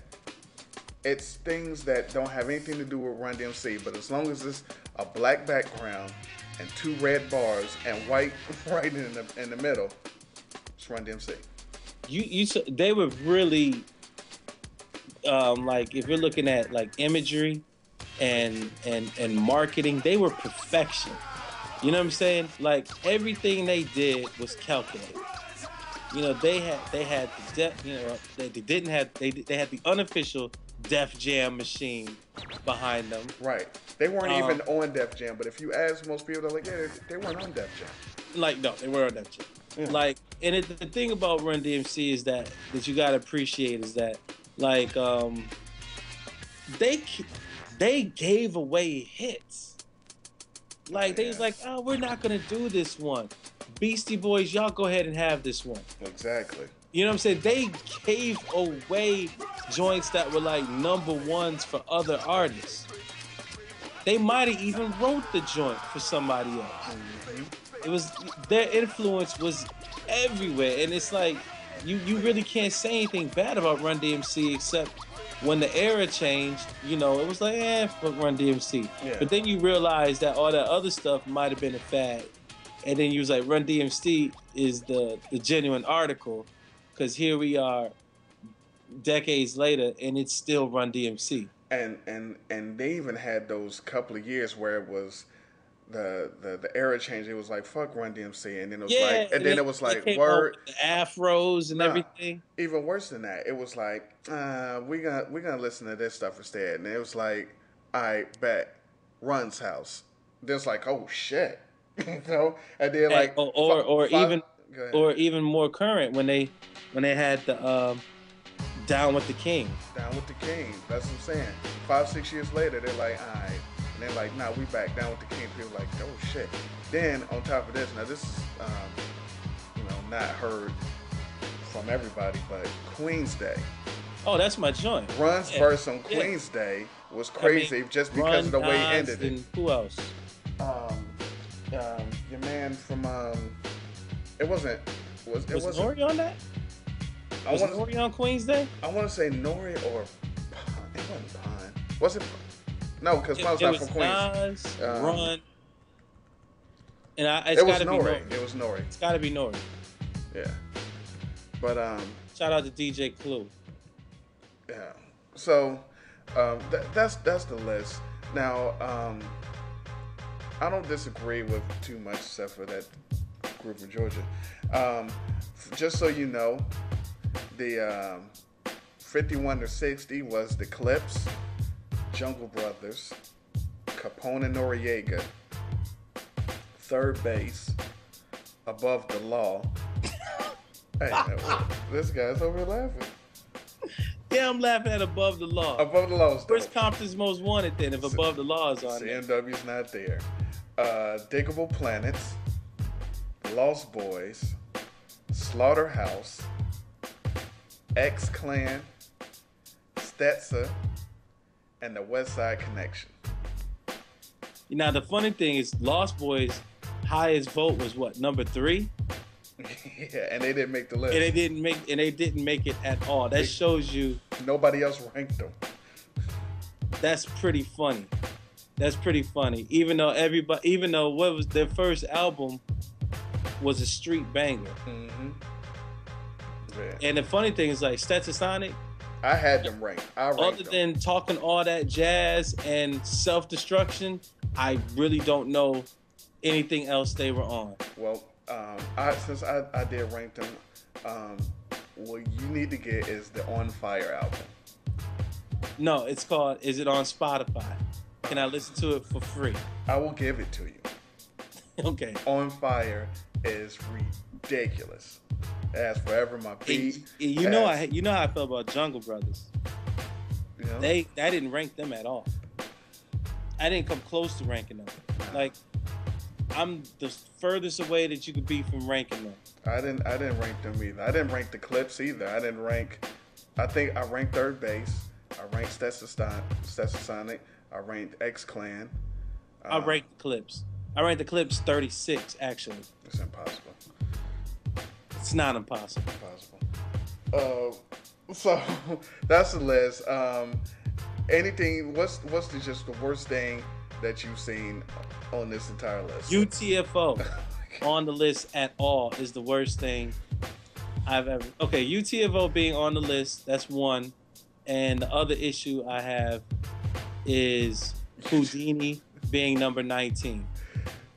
it's things that don't have anything to do with Run DMC, but as long as it's a black background and two red bars and white right in the in the middle, it's Run DMC. you you they were really um like if you're looking at like imagery and and and marketing they were perfection. You know what i'm saying? Like everything they did was calculated. You know they had they had the you know they, they didn't have they they had the unofficial def jam machine behind them Right. They weren't Um, even on Def Jam, but if you ask most people, they're like, yeah, they, weren't on Def Jam. like no, they were on that shit. Like, and it, the thing about Run DMC is that that you gotta appreciate is that like um they they gave away hits. Like they was like, oh, we're not gonna do this one. Beastie Boys, y'all go ahead and have this one. Exactly. You know what I'm saying? They gave away joints that were like number ones for other artists. They might have even wrote the joint for somebody else. It was their influence was everywhere, and it's like you you really can't say anything bad about Run DMC except when the era changed. You know, it was like eh, fuck Run DMC. Yeah. But then you realize that all that other stuff might have been a fad, and then you was like Run DMC is the the genuine article, because here we are, decades later, and it's still Run DMC. and and and they even had those couple of years where it was the the, the era change. It was like fuck Run DMC, and then it was Yeah, like, and then they- it was like word. the afros and Nah, everything. Even worse than that, it was like uh, we gonna we gonna listen to this stuff instead, and it was like I bet Run's house. There's like oh shit, you know, and then like or or, or fi- even or even more current when they when they had the um, down with the king. down with the king. That's what I'm saying. Five, six years later, they're like, all right. And they're like, nah, we back down with the king. People like, oh shit. Then on top of this, now this is, um, you know, not heard from everybody, but Queen's Day. Oh, that's my joint. Run's Yeah. verse on Yeah. Queen's Day was I mean, crazy just because of the way he Run, ended Nas, it. Who else? Um, um, your man from, um, it wasn't, was, it Was wasn't, Nori on that? I Was wanna- Nori on Queen's Day? I want to say Nori or Pun. It wasn't Pun. Was it? No, because Pun's not from Queens. Nas, Um, Run, and I, it's it was Nori. Nori. It was Nori. It's gotta be Nori. Yeah. But um, Shout out to DJ Clue. yeah. So um, th- that's that's the list. Now um, I don't disagree with too much except for that group in Georgia. Um, f- just so you know, the um, 51 to 60 was the Clipse, Jungle Brothers, Capone and Noreaga, Third Base, Above the Law. hey, this guy's over here laughing. Yeah, I'm laughing at Above the Law. Above the Law is Where's. Compton's Most Wanted then if Above the Law is on there? CMW's not there. Uh, Diggable Planets, Lost Boyz, Slaughterhouse, X Clan, Stetsa, and the West Side Connection. Now the funny thing is Lost Boyz highest vote was what, number three? yeah, and they didn't make the list. And they didn't make and they didn't make it at all. That shows you Nobody else ranked them. that's pretty funny. That's pretty funny. Even though everybody even though what was their first album was a street banger. Mm-hmm. And the funny thing is like Stetsasonic, I had them ranked. I ranked other them. than talking all that jazz and self-destruction, I really don't know anything else they were on. Well, um, I since I, I did rank them, um, what you need to get is the On Fire album. No, it's called Is It on Spotify? Can I listen to it for free? I will give it to you. Okay. On Fire is ridiculous. Has Forever My And Beat. you know I you know how I felt about Jungle Brothers. you know, They I didn't rank them at all. I didn't come close to ranking them. Like I'm the furthest away that you could be from ranking them. I didn't I didn't rank them either. I didn't rank the Clipse either. I didn't rank I think I ranked third base. I ranked Stetsasonic. Stetsasonic. I ranked X Clan. I uh, ranked the Clipse. I ranked the Clipse 36 actually. It's impossible. It's not impossible. Impossible. Uh, so that's the list. Um, anything? What's what's the, just the worst thing that you've seen on this entire list? UTFO on the list at all is the worst thing I've ever. Okay, UTFO being on the list, that's one. And the other issue I have is Whodini being number 19.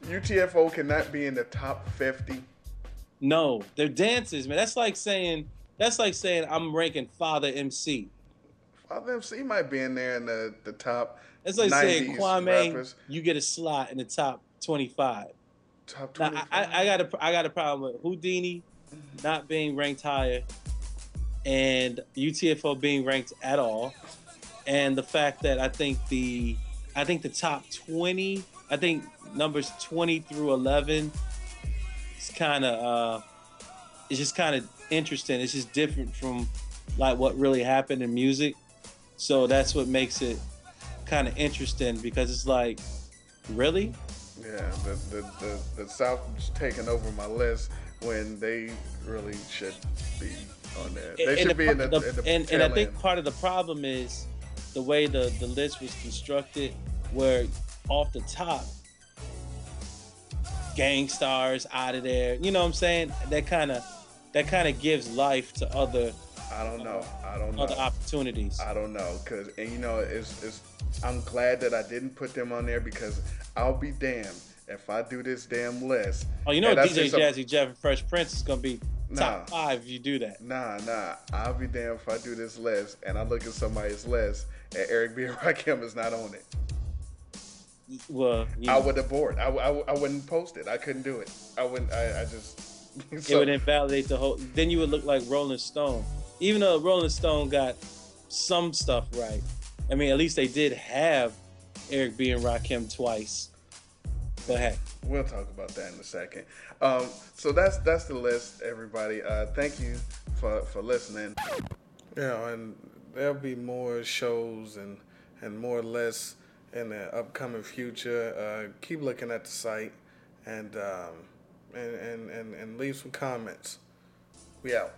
UTFO cannot be in the top fifty. No, they're dancers, man. That's like saying that's like saying I'm ranking Father MC. Father MC might be in there in the, the top. That's like saying 90s Kwame, rappers. you get a slot in the top 25. Top 25. I, I got a I got a problem with Whodini not being ranked higher, and UTFO being ranked at all, and the fact that I think the I think the top 20, I think numbers 20 through 11, it's kind of uh, it's just kind of interesting. It's just different from like what really happened in music, so that's what makes it kind of interesting because it's like, really. Yeah, the, the, the, the South taking over my list when they really should be on there. They And should be in the, the- in the and, and I think part of the problem is the way the, the list was constructed, where off the top, Gang Starr's out of there. You know what I'm saying? That kind of that kind of gives life to other I don't know. I don't know. other opportunities. I don't know, cause and you know it's it's. I'm glad that I didn't put them on there because I'll be damned if I do this damn list. Oh, you know DJ some- Jazzy Jeff and Fresh Prince is gonna be top five if you do that. Nah, nah. I'll be damned if I do this list and I look at somebody's list and Eric B. and Rakim is not on it. Well, you I would abort. I, I, I wouldn't post it. I couldn't do it. I wouldn't. I, I just. it would invalidate the whole. Then you would look like Rolling Stone. Even though Rolling Stone got some stuff right, I mean, at least they did have Eric B and Rakim twice. But heck, We'll talk about that in a second. Um, so that's that's the list, everybody. Uh, thank you for for listening. Yeah, and there'll be more shows and and more lists in the upcoming future. Uh, keep looking at the site and um, and, and and and leave some comments. We out.